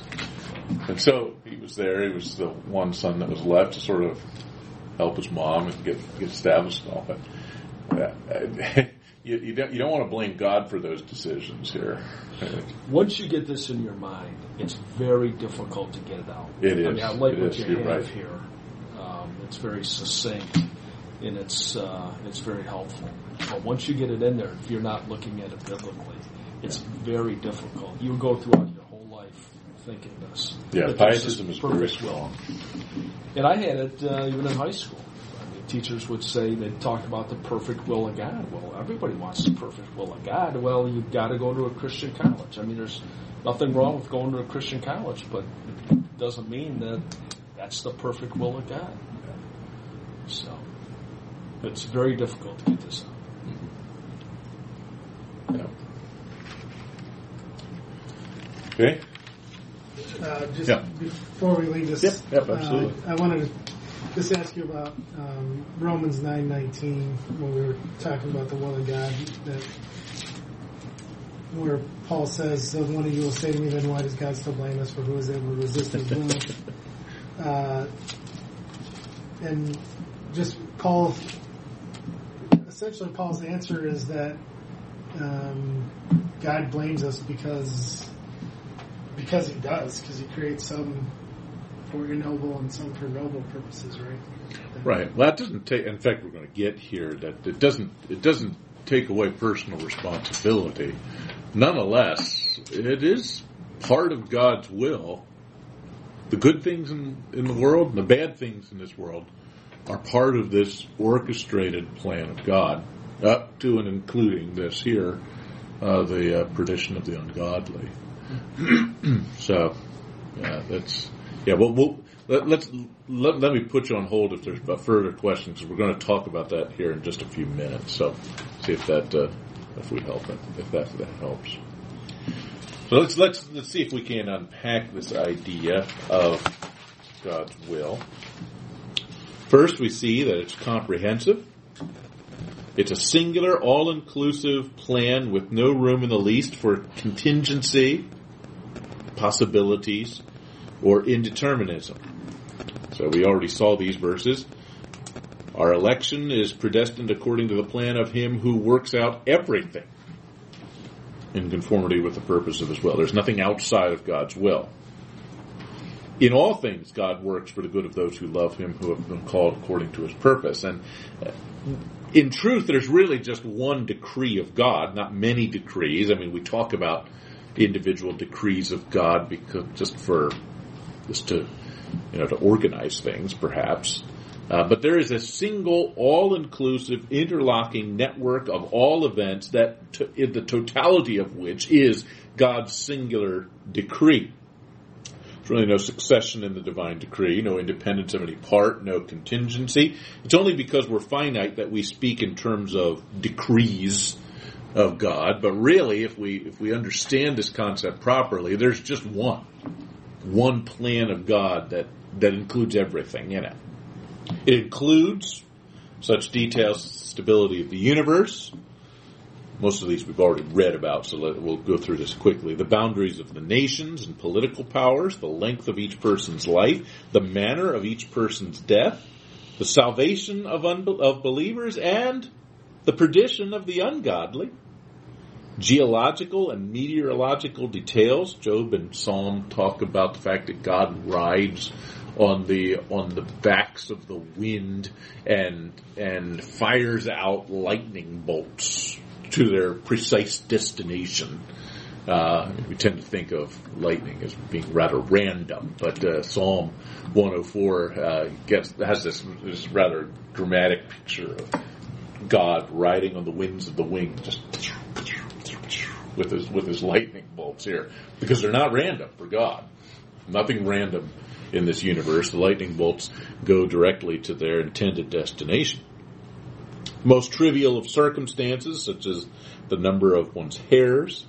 and so he was there. He was the one son that was left to sort of help his mom and get get established and all. But uh, you, you don't you don't want to blame God for those decisions here. Once you get this in your mind, it's very difficult to get it out. It I mean, I like It what is. you You're have right. here. Um, it's very succinct, and it's uh, it's very helpful. But once you get it in there, if you're not looking at it biblically, it's very difficult. You go throughout your thinking this. Yeah, pietism is pretty Well. And I had it uh, even in high school. I mean, teachers would say they'd talk about the perfect will of God. Well, everybody wants the perfect will of God. Well, you've got to go to a Christian college. I mean, there's nothing wrong with going to a Christian college, but it doesn't mean that that's the perfect will of God. So it's very difficult to get this out. Okay. Uh, just Yeah. before we leave this, Yep, yep, absolutely. uh, I wanted to just ask you about um, Romans nine nineteen when we were talking about the will of God. That where Paul says, so "One of you will say to me, then why does God still blame us for who is able to resist His will?" uh, and just Paul, essentially, Paul's answer is that um, God blames us because because he does, because he creates some for ignoble and some for noble purposes, right? Right. Well, that doesn't take. In fact, we're going to get here that it doesn't. It doesn't take away personal responsibility. Nonetheless, it is part of God's will. The good things in, in the world and the bad things in this world are part of this orchestrated plan of God, up to and including this here, uh, the uh, perdition of the ungodly. so, yeah, that's yeah. Well, we'll let, let's let, let me put you on hold if there's further questions. We're going to talk about that here in just a few minutes. So, see if that uh, if we help it, if that that helps. So let's let's let's see if we can unpack this idea of God's will. First, we see that it's comprehensive. It's a singular, all-inclusive plan with no room in the least for contingency, possibilities, or indeterminism. So we already saw these verses. Our election is predestined according to the plan of Him who works out everything in conformity with the purpose of His will. There's nothing outside of God's will. In all things, God works for the good of those who love Him, who have been called according to His purpose. And uh, in truth, there's really just one decree of God, not many decrees. I mean, we talk about individual decrees of God because just for just to you know to organize things, perhaps. Uh, but there is a single, all-inclusive, interlocking network of all events that, to, the totality of which is God's singular decree. There's really no succession in the divine decree, no independence of any part, no contingency. It's only because we're finite that we speak in terms of decrees of God. But really, if we if we understand this concept properly, there's just one, one plan of God that that includes everything in it. It includes such details as the stability of the universe. Most of these we've already read about, so let, we'll go through this quickly. The boundaries of the nations and political powers, the length of each person's life, the manner of each person's death, the salvation of, unbe- of believers, and the perdition of the ungodly. Geological and meteorological details. Job and Psalm talk about the fact that God rides on the on the backs of the wind and and fires out lightning bolts to their precise destination. Uh, we tend to think of lightning as being rather random, but uh, Psalm 104 uh, gets has this, this rather dramatic picture of God riding on the winds of the wing, just with his with his lightning bolts here, because they're not random for God. Nothing random in this universe. The lightning bolts go directly to their intended destination. Most trivial of circumstances, such as the number of one's hairs,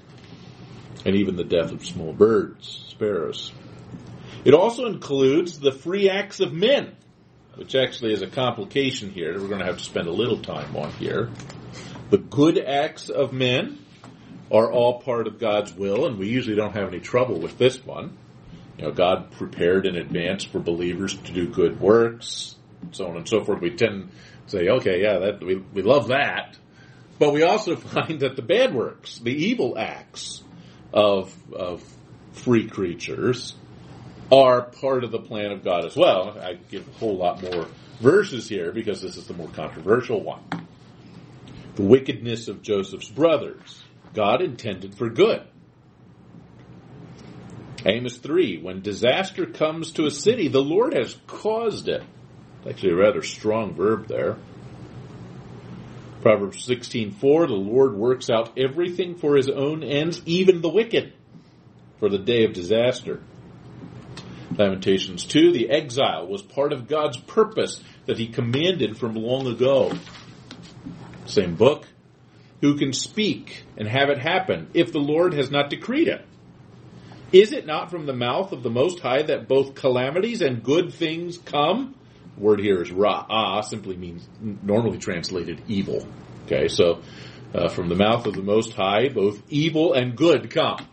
and even the death of small birds, sparrows. It also includes the free acts of men, which actually is a complication here that we're going to have to spend a little time on here. The good acts of men are all part of God's will, and we usually don't have any trouble with this one. You know, God prepared in advance for believers to do good works, so on and so forth. We tend to say, okay, yeah, that we, we love that. But we also find that the bad works, the evil acts of, of free creatures are part of the plan of God as well. I give a whole lot more verses here because this is the more controversial one. The wickedness of Joseph's brothers, God intended for good. Amos 3, when disaster comes to a city, the Lord has caused it. Actually, a rather strong verb there. Proverbs 16:4 The Lord works out everything for his own ends even the wicked for the day of disaster. Lamentations 2 The exile was part of God's purpose that he commanded from long ago. Same book. Who can speak and have it happen if the Lord has not decreed it? Is it not from the mouth of the Most High that both calamities and good things come? The word here is ra'ah, simply means normally translated evil. Okay, so uh, from the mouth of the Most High, both evil and good come.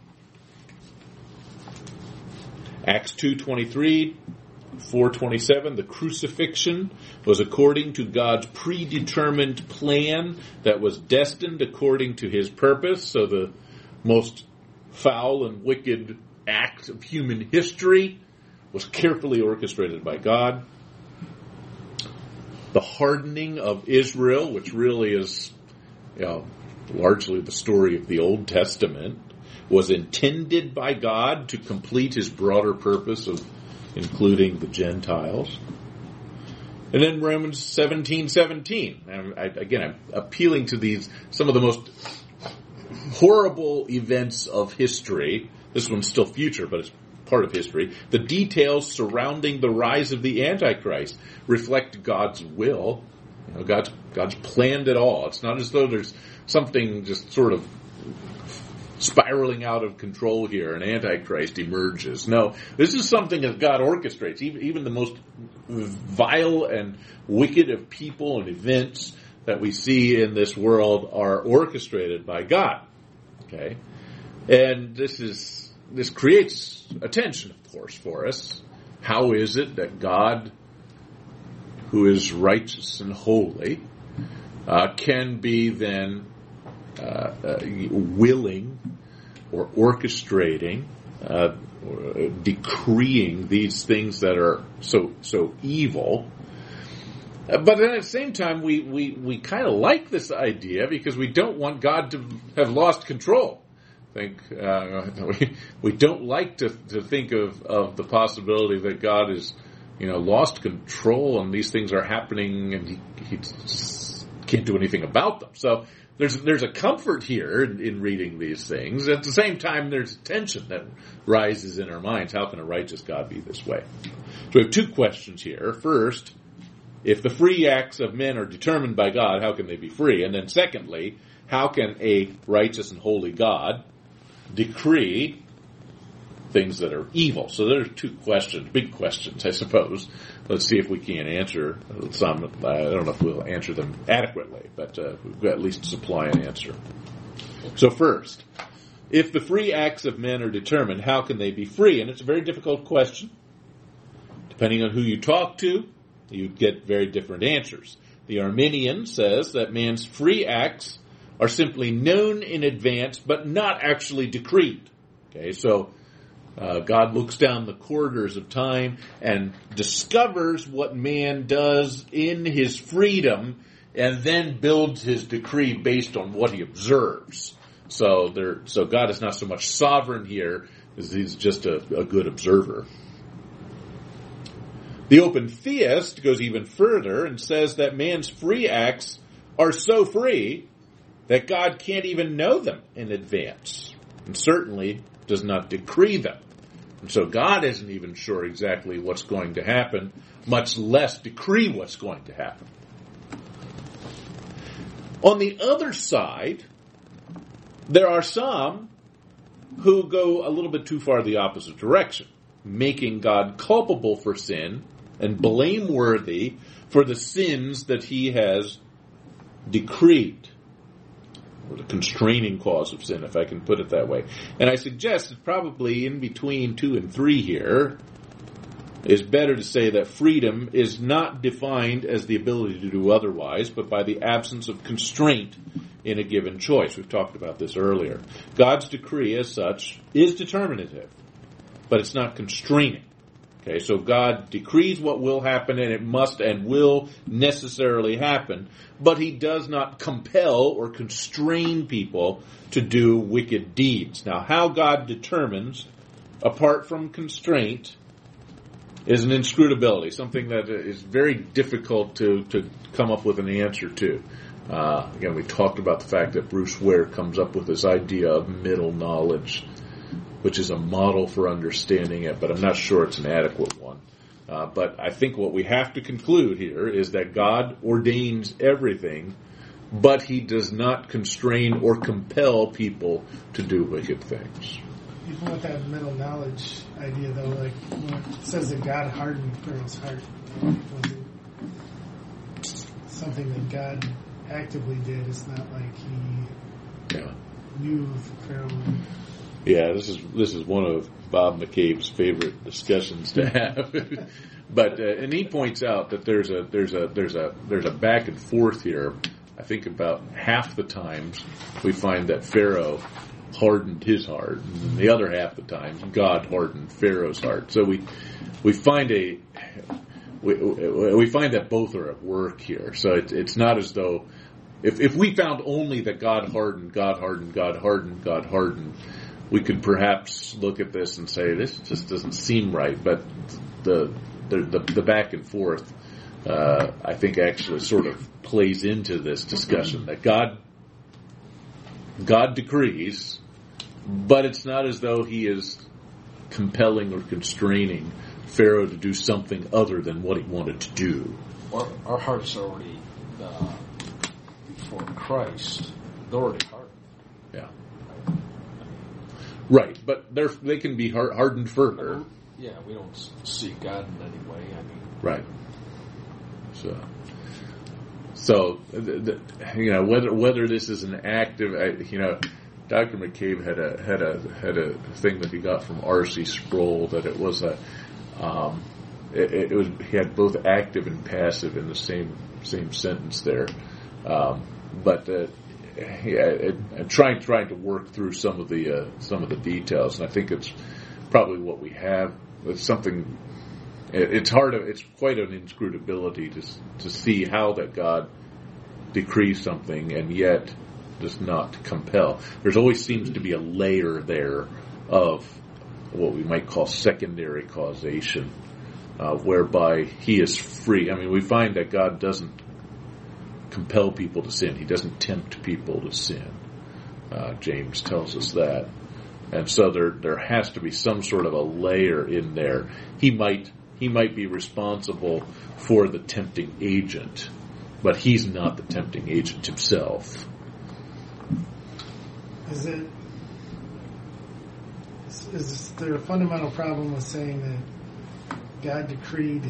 Acts 2.23, 427, the crucifixion was according to God's predetermined plan that was destined according to his purpose. So the most foul and wicked act of human history was carefully orchestrated by God. The hardening of Israel, which really is you know, largely the story of the Old Testament, was intended by God to complete his broader purpose of including the Gentiles. And then Romans 17, 17. I, again, I'm appealing to these, some of the most horrible events of history. This one's still future, but it's part of history. The details surrounding the rise of the Antichrist reflect God's will. You know, God's, God's planned it all. It's not as though there's something just sort of spiraling out of control here and Antichrist emerges. No, this is something that God orchestrates. Even, even the most vile and wicked of people and events that we see in this world are orchestrated by God. Okay? And this is, this creates attention, of course, for us. How is it that God, who is righteous and holy, uh, can be then willing or orchestrating, uh, or decreeing these things that are so so evil. Uh, but then at the same time, we, we, we kind of like this idea because we don't want God to have lost control. I think uh, we, we don't like to, to think of, of the possibility that God is, you know, lost control and these things are happening and he, he can't do anything about them. So there's there's a comfort here in, in, reading these things. At the same time, there's a tension that rises in our minds. How can a righteous God be this way? So we have two questions here. First, if the free acts of men are determined by God, how can they be free? And then secondly, how can a righteous and holy God decree things that are evil? So there's two questions, big questions, I suppose. Let's see if we can answer some. I don't know if we'll answer them adequately, but uh, we've got at least supply an answer. So first, if the free acts of men are determined, how can they be free? And it's a very difficult question. Depending on who you talk to, you get very different answers. The Arminian says that man's free acts are simply known in advance, but not actually decreed. Okay, so uh, God looks down the corridors of time and discovers what man does in his freedom and then builds his decree based on what he observes. So there, so God is not so much sovereign here as he's just a, a good observer. The open theist goes even further and says that man's free acts are so free that God can't even know them in advance, and certainly does not decree them. And so God isn't even sure exactly what's going to happen, much less decree what's going to happen. On the other side, there are some who go a little bit too far the opposite direction, making God culpable for sin and blameworthy for the sins that he has decreed or the constraining cause of sin, if I can put it that way. And I suggest that probably in between two and three here is better to say that freedom is not defined as the ability to do otherwise, but by the absence of constraint in a given choice. We've talked about this earlier. God's decree, as such, is determinative, but it's not constraining. Okay, so God decrees what will happen and it must and will necessarily happen, but he does not compel or constrain people to do wicked deeds. Now, how God determines, apart from constraint, is an inscrutability, something that is very difficult to, to come up with an answer to. Uh, again, we talked about the fact that Bruce Ware comes up with this idea of middle knowledge which is a model for understanding it, but I'm not sure it's an adequate one. Uh, but I think what we have to conclude here is that God ordains everything, but He does not constrain or compel people to do wicked things. even with that middle knowledge idea, though, like when it says that God hardened Pharaoh's heart, was it something that God actively did? It's not like he Yeah. knew Pharaoh. Yeah, this is this is one of Bob McCabe's favorite discussions to have. but uh, and he points out that there's a there's a there's a there's a back and forth here. I think about half the times we find that Pharaoh hardened his heart, and the other half the times God hardened Pharaoh's heart. So we we find a we, we find that both are at work here. So it, it's not as though if if we found only that God hardened, God hardened, God hardened, God hardened, we could perhaps look at this and say this just doesn't seem right. But the the the, the back and forth, uh, I think, actually sort of plays into this discussion that God God decrees, but it's not as though He is compelling or constraining Pharaoh to do something other than what he wanted to do. Our, our hearts are already uh, before Christ. They're already. Right, but they're they can be har- hardened further. Yeah, we don't see God in any way. I mean, Right. So, so you know whether whether this is an active, you know, Dr. McCabe had a had a had a thing that he got from R.C. Sproul that it was a um, it, it was he had both active and passive in the same same sentence there, um, but. Uh, yeah, trying trying to work through some of the uh, some of the details, and I think it's probably what we have. It's something it- it's hard. It's quite an inscrutability to to see how that God decrees something and yet does not compel. There's always seems to be a layer there of what we might call secondary causation, uh, whereby He is free. I mean, we find that God doesn't compel people to sin. He doesn't tempt people to sin. Uh, James tells us that. And so there there has to be some sort of a layer in there. He might he might be responsible for the tempting agent, but he's not the tempting agent himself. Is it? Is, is there a fundamental problem with saying that God decreed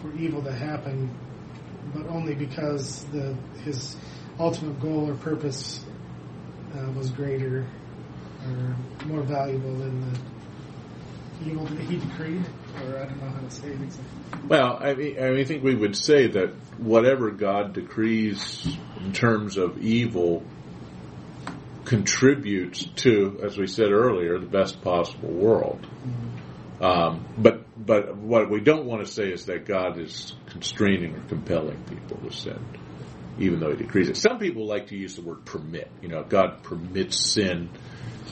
for evil to happen, but only because the his ultimate goal or purpose uh, was greater or more valuable than the evil that he decreed? Or I don't know how to say it exactly. Well, I mean, I mean, I think we would say that whatever God decrees in terms of evil contributes to, as we said earlier, the best possible world. Um, but but what we don't want to say is that God is constraining or compelling people to sin, even though He decrees it. Some people like to use the word permit. You know, God permits sin.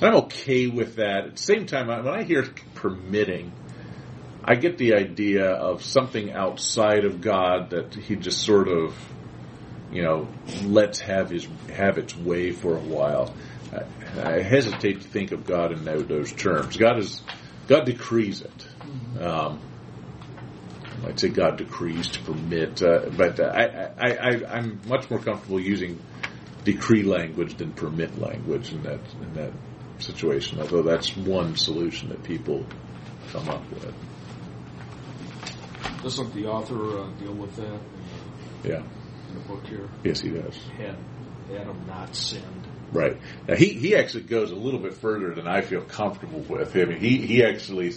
I'm okay with that. At the same time, when I hear permitting, I get the idea of something outside of God that He just sort of, you know, lets have His have its way for a while. I, I hesitate to think of God in tho- those terms. God is God decrees it. Um, I'd say God decrees to permit, uh, but I, I, I, I'm much more comfortable using decree language than permit language in that in that situation. Although that's one solution that people come up with. doesn't the author uh, deal with that in Yeah. the, in the book here? Yes, he does. Had Adam not sinned, Right. Now he, he actually goes a little bit further than I feel comfortable with. I mean, he, he actually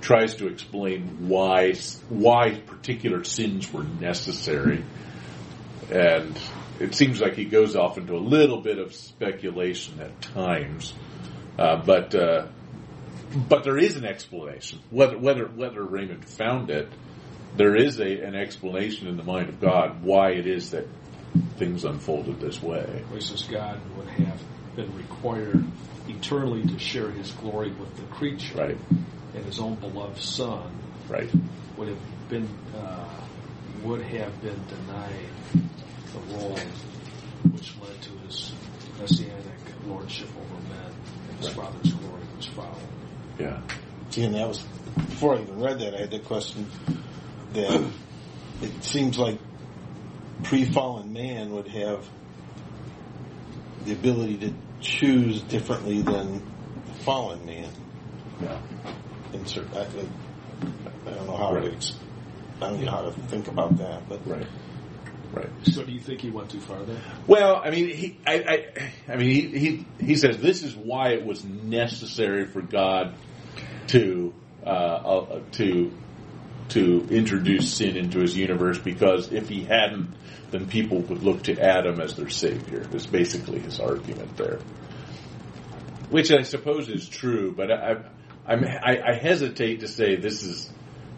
tries to explain why why particular sins were necessary, and it seems like he goes off into a little bit of speculation at times, uh, but uh, but there is an explanation. Whether whether whether Reymond found it, there is a, an explanation in the mind of God why it is that things unfolded this way. he says God would have been required eternally to share His glory with the creature, Right. and His own beloved Son Right. would have been uh, would have been denied the role which led to His messianic lordship over men, and His Right. Father's glory was followed. Yeah. See, and that was before I even read that. I had the question that it seems like pre-fallen man would have the ability to choose differently than fallen man. Yeah. insert that. Like, I don't know how Right. to. ex- I don't know how to think about that, but Right. Right. So do you think he went too far there? Well, I mean, he, I, I, I mean, he, he, he says this is why it was necessary for God to, uh, uh, to, to introduce sin into his universe because if he hadn't, then people would look to Adam as their savior. Is basically his argument there, which I suppose is true, but I, I'm, I, I hesitate to say this is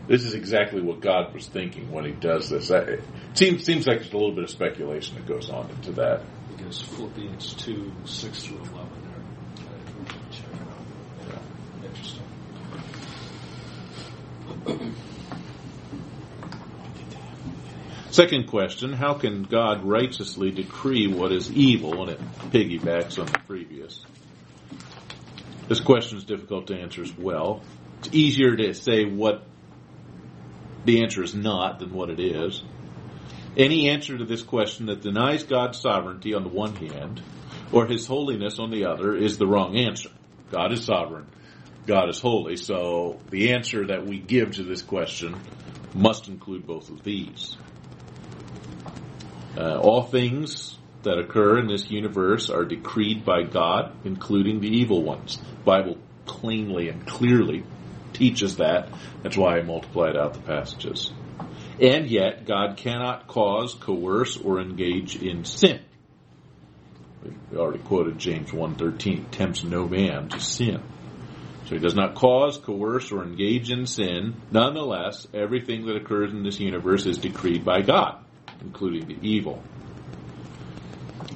this is exactly what God was thinking when He does this. I, it seems seems like there's a little bit of speculation that goes on into that. I it's Philippians 2, 6 through 11 there. I. Yeah. Uh, interesting. Second question: How can God righteously decree what is evil? And it piggybacks on the previous. This question is difficult to answer as well. It's easier to say what the answer is not than what it is. Any answer to this question that denies God's sovereignty on the one hand, or His holiness on the other, is the wrong answer. God is sovereign. God is holy. So the answer that we give to this question must include both of these. Uh, all things that occur in this universe are decreed by God, including the evil ones. Bible plainly and clearly teaches that. That's why I multiplied out the passages. And yet, God cannot cause, coerce, or engage in sin. We already quoted James 1.13, tempts no man to sin. So he does not cause, coerce, or engage in sin. Nonetheless, everything that occurs in this universe is decreed by God, including the evil.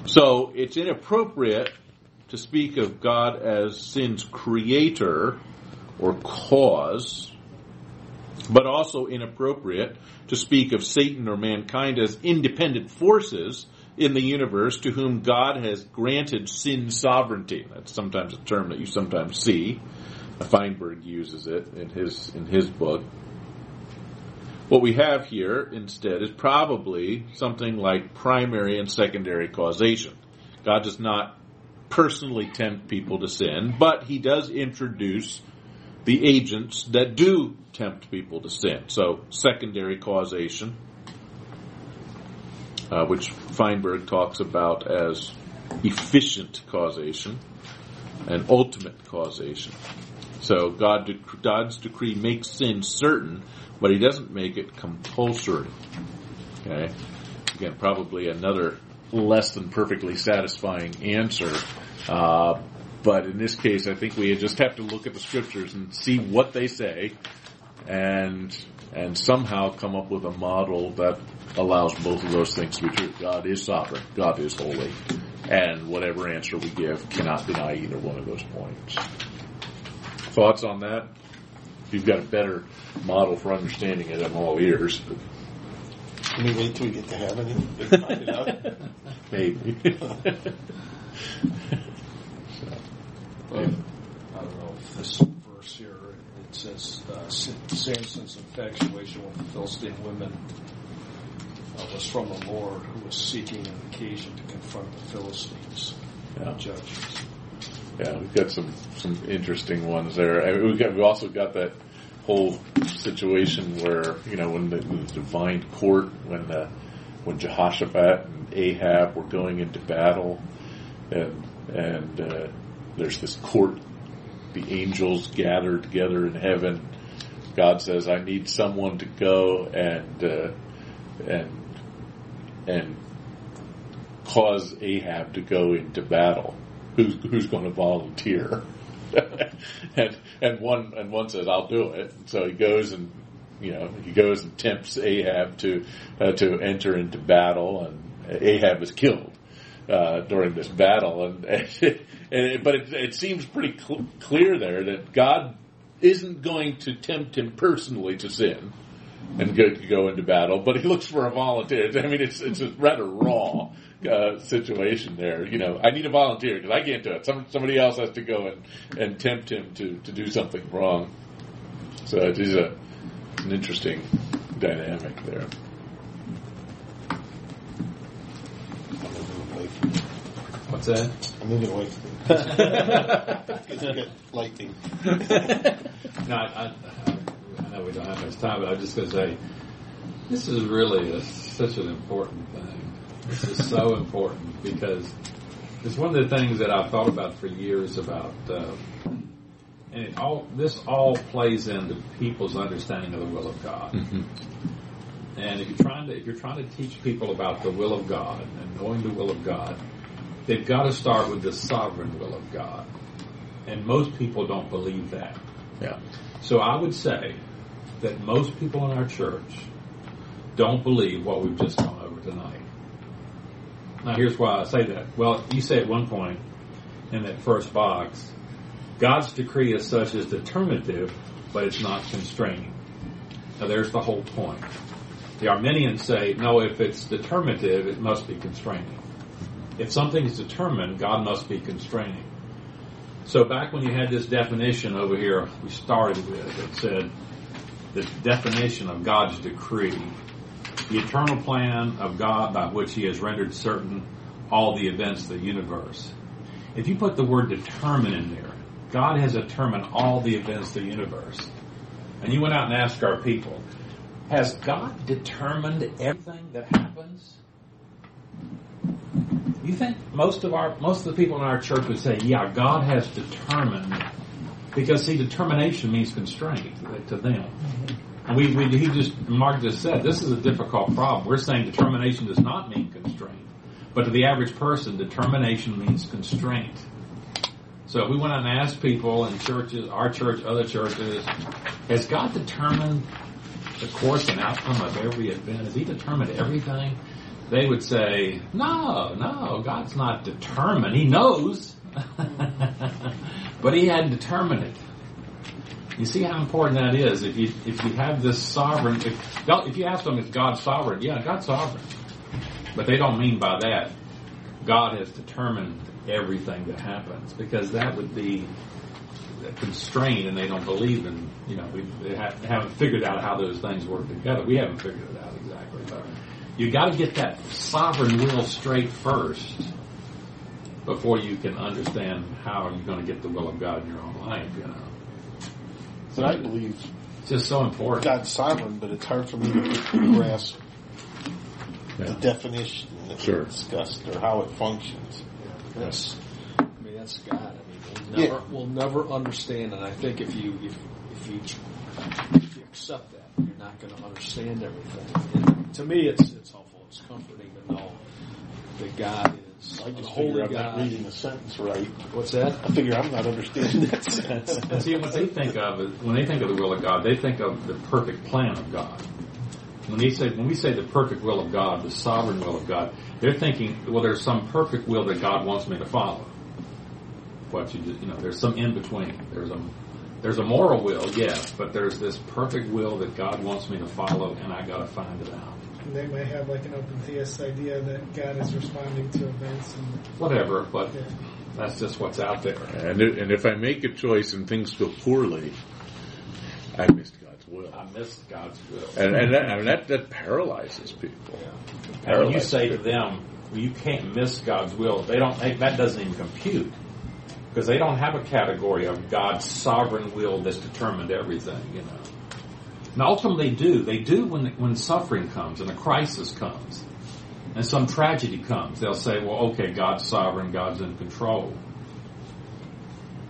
So it's inappropriate to speak of God as sin's creator or cause, but also inappropriate to speak of Satan or mankind as independent forces in the universe to whom God has granted sin sovereignty. That's sometimes a term that you sometimes see. Feinberg uses it in his in his book. What we have here instead is probably something like primary and secondary causation. God does not personally tempt people to sin, but he does introduce the agents that do tempt people to sin. So secondary causation, uh, which Feinberg talks about as efficient causation and ultimate causation. So God, God's decree makes sin certain, but He doesn't make it compulsory. Okay, again, probably another less than perfectly satisfying answer. Uh, but in this case, I think we just have to look at the scriptures and see what they say, and and somehow come up with a model that allows both of those things to be true. God is sovereign. God is holy, and whatever answer we give cannot deny either one of those points. Thoughts on that? If you've got a better model for understanding it, I'm all ears. But Can we wait till we get to heaven and find it out? maybe. I don't know if this verse here, it says, uh, Samson's infatuation with the Philistine women uh, was from the Lord who was seeking an occasion to confront the Philistines. Yeah. Judges. Yeah, we've got some some interesting ones there. I mean, we got we also got that whole situation where you know when the, the divine court when the when Jehoshaphat and Ahab were going into battle, and and uh, there's this court, the angels gather together in heaven. God says, "I need someone to go and uh, and and cause Ahab to go into battle." Who's who's going to volunteer? and and one and one says, "I'll do it." So he goes and you know he goes and tempts Ahab to uh, to enter into battle, and Ahab is killed uh, during this battle. And, and, and but it, it seems pretty cl- clear there that God isn't going to tempt him personally to sin and go, go into battle, but he looks for a volunteer. I mean, it's it's rather raw uh, situation there. You know, I need a volunteer because I can't do it. Some, somebody else has to go and, and tempt him to, to do something wrong. So it is a an interesting dynamic there. What's What's that? I'm moving away from it. It's got lightning. No, I, I, I know we don't have much time, but I'm just going to say this is really a, such an important thing. This is so important because it's one of the things that I've thought about for years about, uh, and it all this all plays into people's understanding of the will of God. And if you're trying to if you're trying to teach people about the will of God and knowing the will of God, they've got to start with the sovereign will of God. And most people don't believe that. Yeah. So I would say that most people in our church don't believe what we've just gone over tonight. Now here's why I say that. Well, you say at one point in that first box, God's decree as such is determinative, but it's not constraining. Now there's the whole point. The Arminians say, no, if it's determinative, it must be constraining. If something is determined, God must be constraining. So back when you had this definition over here, we started with, it said the definition of God's decree, the eternal plan of God by which He has rendered certain all the events of the universe. If you put the word determine in there, God has determined all the events of the universe. And you went out and asked our people, has God determined everything that happens? You think most of our most of the people in our church would say, "Yeah, God has determined," because see, determination means constraint to them. Mm-hmm. We, we he just Mark just said this is a difficult problem. We're saying determination does not mean constraint, but to the average person, determination means constraint. So if we went out and asked people in churches, our church, other churches, has God determined the course and outcome of every event? Has He determined everything? They would say, no, no, God's not determined. He knows. but He hadn't determined it. You see how important that is. If you if you have this sovereign, if if you ask them, is God sovereign? Yeah, God's sovereign. But they don't mean by that God has determined everything that happens because that would be constrained, and they don't believe in. You know, we have, haven't figured out how those things work together. We haven't figured it out exactly. But you got to get that sovereign will straight first before you can understand how you're going to get the will of God in your own life. You know. But I believe It's just so important. God's sovereign, but it's hard for me to grasp the Yeah. definition that Sure. we discussed or how it functions. Yes. I mean, that's God. I mean, we'll never, Yeah. we'll never understand. And I think if you, if, if you, if you accept that, you're not going to understand everything. And to me, it's, it's helpful. It's comforting to know that God is I a just holy figure I'm not reading the sentence right. What's that? I figure I'm not understanding that sentence. And see, what they think of is, when they think of the will of God, they think of the perfect plan of God. When they say, when we say the perfect will of God, the sovereign will of God, they're thinking, well, there's some perfect will that God wants me to follow. What you, just- you know, there's some in between. There's a, there's a moral will, yes, but there's this perfect will that God wants me to follow, and I got to find it out. And they might have like an open theist idea that God is responding to events and Whatever, but yeah. that's just what's out there. And it, and if I make a choice and things go poorly, I missed God's will, I missed God's will. and and that, and that, that paralyzes people. Paralyzes. And you say to them, well, you can't miss God's will, they don't. They, that doesn't even compute because they don't have a category of God's sovereign will that's determined everything. You know. And ultimately, they do. They do when when suffering comes and a crisis comes, and some tragedy comes. They'll say, "Well, okay, God's sovereign. God's in control."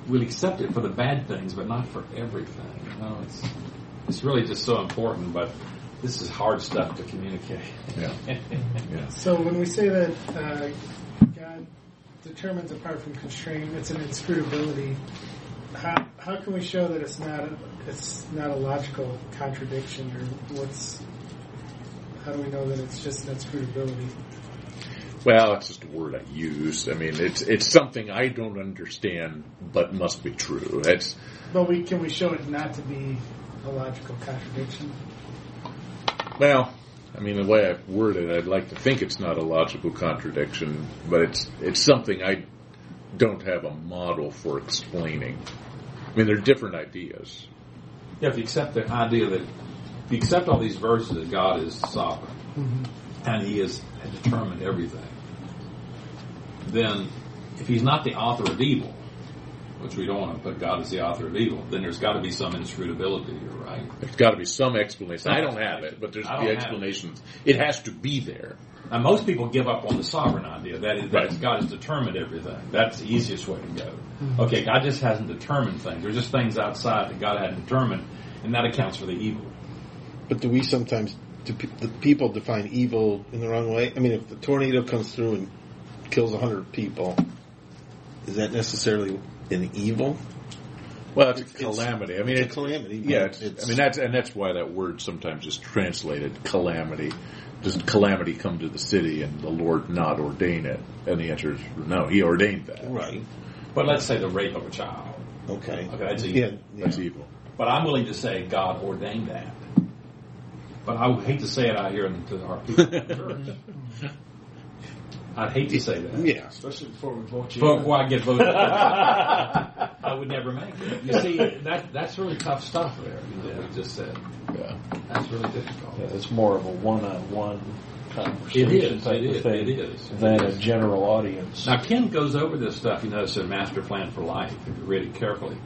We'll accept it for the bad things, but not for everything. You know, it's it's really just so important. But this is hard stuff to communicate. Yeah. Yeah. So when we say that uh, God determines apart from constraint, it's an inscrutability. How how can we show that it's not a, it's not a logical contradiction, or what's how do we know that it's just an inscrutability? Well, it's just a word I use. I mean, it's it's something I don't understand, but must be true. That's But we can we show it not to be a logical contradiction? well, I mean, the way I've worded it, I'd like to think it's not a logical contradiction, but it's it's something I don't have a model for explaining. I mean, they're different ideas. Yeah, if you accept the idea that if you accept all these verses that God is sovereign mm-hmm. and He has determined everything, then if he's not the author of evil, which we don't want to put God as the author of evil, then there's got to be some inscrutability here, right? There's got to be some explanation. I don't have it, but there's the have it. It has to be there. And most people give up on the sovereign idea. That is, that Right. God has determined everything. That's the easiest way to go. Mm-hmm. Okay, God just hasn't determined things. There's just things outside that God hadn't determined, and that accounts for the evil. But do we sometimes, do pe- the people define evil in the wrong way? I mean, if the tornado comes through and kills a hundred people, is that necessarily an evil? Well, it's, It's- a calamity. I mean, it's a calamity, but Yeah, it's, it's- I mean that's and that's why that word sometimes is translated calamity. Does calamity come to the city and the Lord not ordain it? And the answer is no. He ordained that. Right. But let's say the rape of a child. Okay. Okay, that's Yeah. evil. That's evil. But I'm willing to say God ordained that. But I would hate to say it out here to our people. in the church. I'd hate to say that. Yeah. Especially before we vote you But before I get voted, I would never make it. You see, that that's really tough stuff there. You know, what we just said. Yeah. That's really difficult. Yeah, it's more of a one-on-one conversation is. type It of is. thing It is. than It a general audience. Now, Ken goes over this stuff, you notice, in Master Plan for Life, if you read it carefully.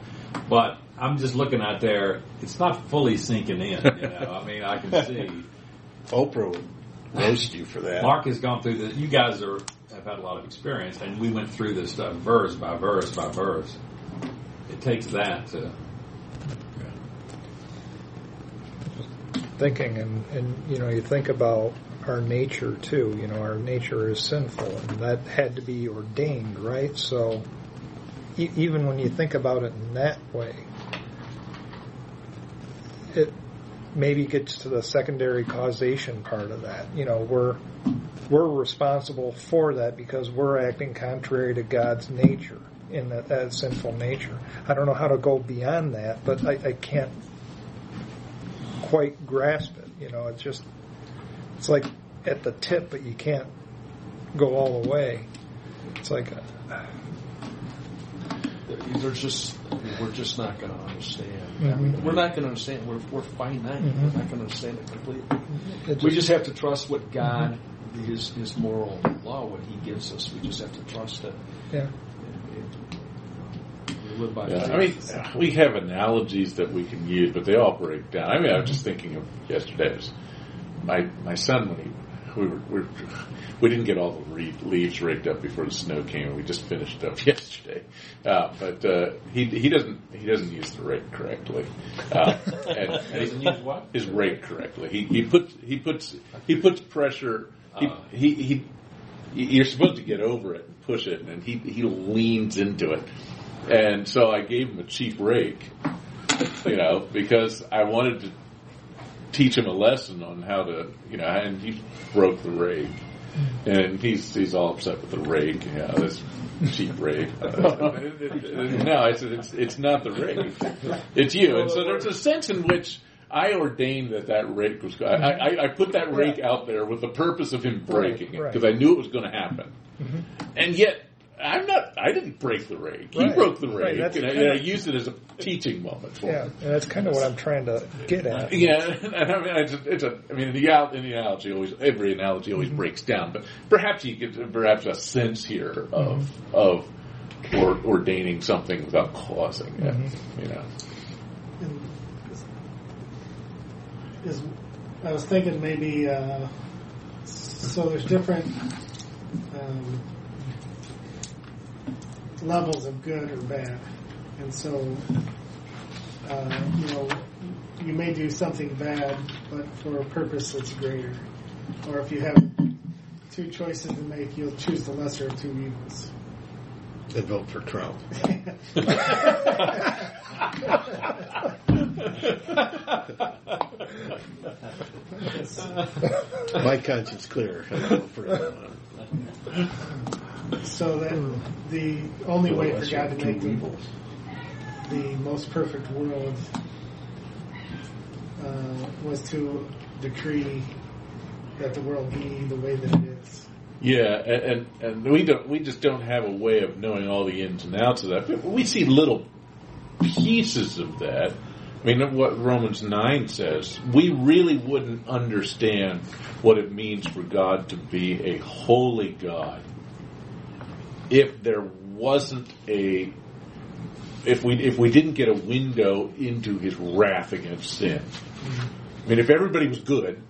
But I'm just looking out there, it's not fully sinking in, you know. I mean, I can see. Oprah would roast you for that. Mark has gone through the, you guys are, have had a lot of experience, and we went through this stuff verse by verse by verse. It takes that to, thinking and, and you know you think about our nature too you know our nature is sinful and that had to be ordained right? So e- even when you think about it in that way it maybe gets to the secondary causation part of that. You know we're we're responsible for that because we're acting contrary to God's nature in that, sinful nature. I don't know how to go beyond that but I, I can't quite grasp it. You know, it's just it's like at the tip, but you can't go all the way. It's like uh, There's just we're just not going to understand. I Mhm. we're not going to understand. We're we're finite. Mhm. We're not going to understand it completely. it We just have to trust what God, His His moral law, what He gives us. We just have to trust it. yeah. We live by Yeah. I mean, we have analogies that we can use, but they all break down. I mean, I was just thinking of yesterday. Was my my son when he we were, we, were, we didn't get all the re- leaves raked up before the snow came. We just finished up yesterday, uh, but uh, he he doesn't he doesn't use the rake correctly. Uh, and, and doesn't use what? His rake correctly. He he puts he puts he puts pressure. He, Uh. he he you're supposed to get over it and push it, and he he leans into it. And so I gave him a cheap rake, you know, because I wanted to teach him a lesson on how to, you know, and he broke the rake. And he's he's all upset with the rake. Yeah, this cheap rake. no, I said it's it's not the rake. It's you. And so there's a sense in which I ordained that that rake was. I, I, I put that rake out there with the purpose of him breaking it because I knew it was going to happen. And yet, I'm not. I didn't break the rake. He broke the Right, rake, that's and, I, kinda- and I used it as a teaching moment for Yeah, him. and that's kind of what I'm trying to get at. Yeah, and I mean, it's a, it's a. I mean, the, in the analogy always every analogy always breaks down, but perhaps you get perhaps a sense here of of or, ordaining something without causing it. You know, And is, I was thinking maybe uh, so there's different um, levels of good or bad, and so uh, you know you may do something bad, but for a purpose that's greater. Or if you have two choices to make, you'll choose the lesser of two evils. And vote for Trump. My conscience clear. So that the only way for God to make the, the most perfect world uh, was to decree that the world be the way that it is. yeah, and, and and we don't we just don't have a way of knowing all the ins and outs of that. But we see little pieces of that. I mean, what Romans 9 says, we really wouldn't understand what it means for God to be a holy God if there wasn't a if we if we didn't get a window into his wrath against sin. I mean, if everybody was good,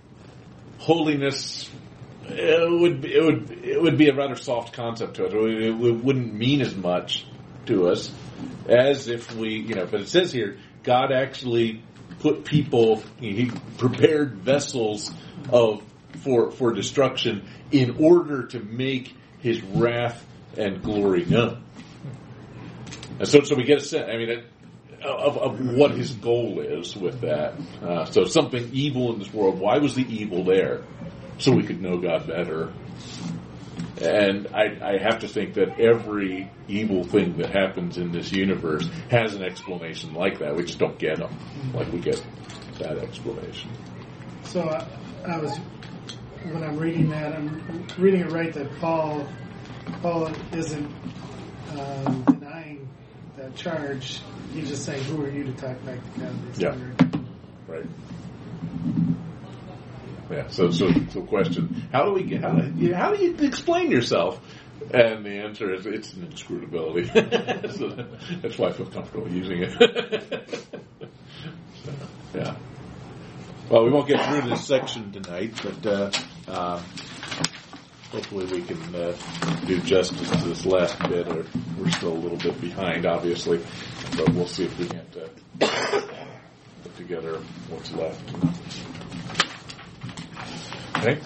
holiness it would it would it would be a rather soft concept to us. It, wouldn't mean as much to us as if we you know. But it says here, God actually put people. He prepared vessels of for for destruction in order to make His wrath and glory known. And so, so we get a sense. I mean, of, of what his goal is with that. Uh, so something evil in this world. Why was the evil there? So we could know God better. And I, I have to think that every evil thing that happens in this universe has an explanation like that. We just don't get them like we get that explanation. So I, I was when I'm reading that, I'm reading it right that Paul Paul isn't um, denying that charge. He's just saying, "Who are you to talk back to God?" Yeah. Right. Yeah. So, so, so, question: How do we get? How, do you- how do you explain yourself? And the answer is it's an inscrutability. so that's why I feel comfortable using it. So, yeah. Well, we won't get through this section tonight, but uh, uh, hopefully we can uh, do justice to this last bit. Or we're still a little bit behind, obviously, but we'll see if we can't uh, put together what's left. Okay.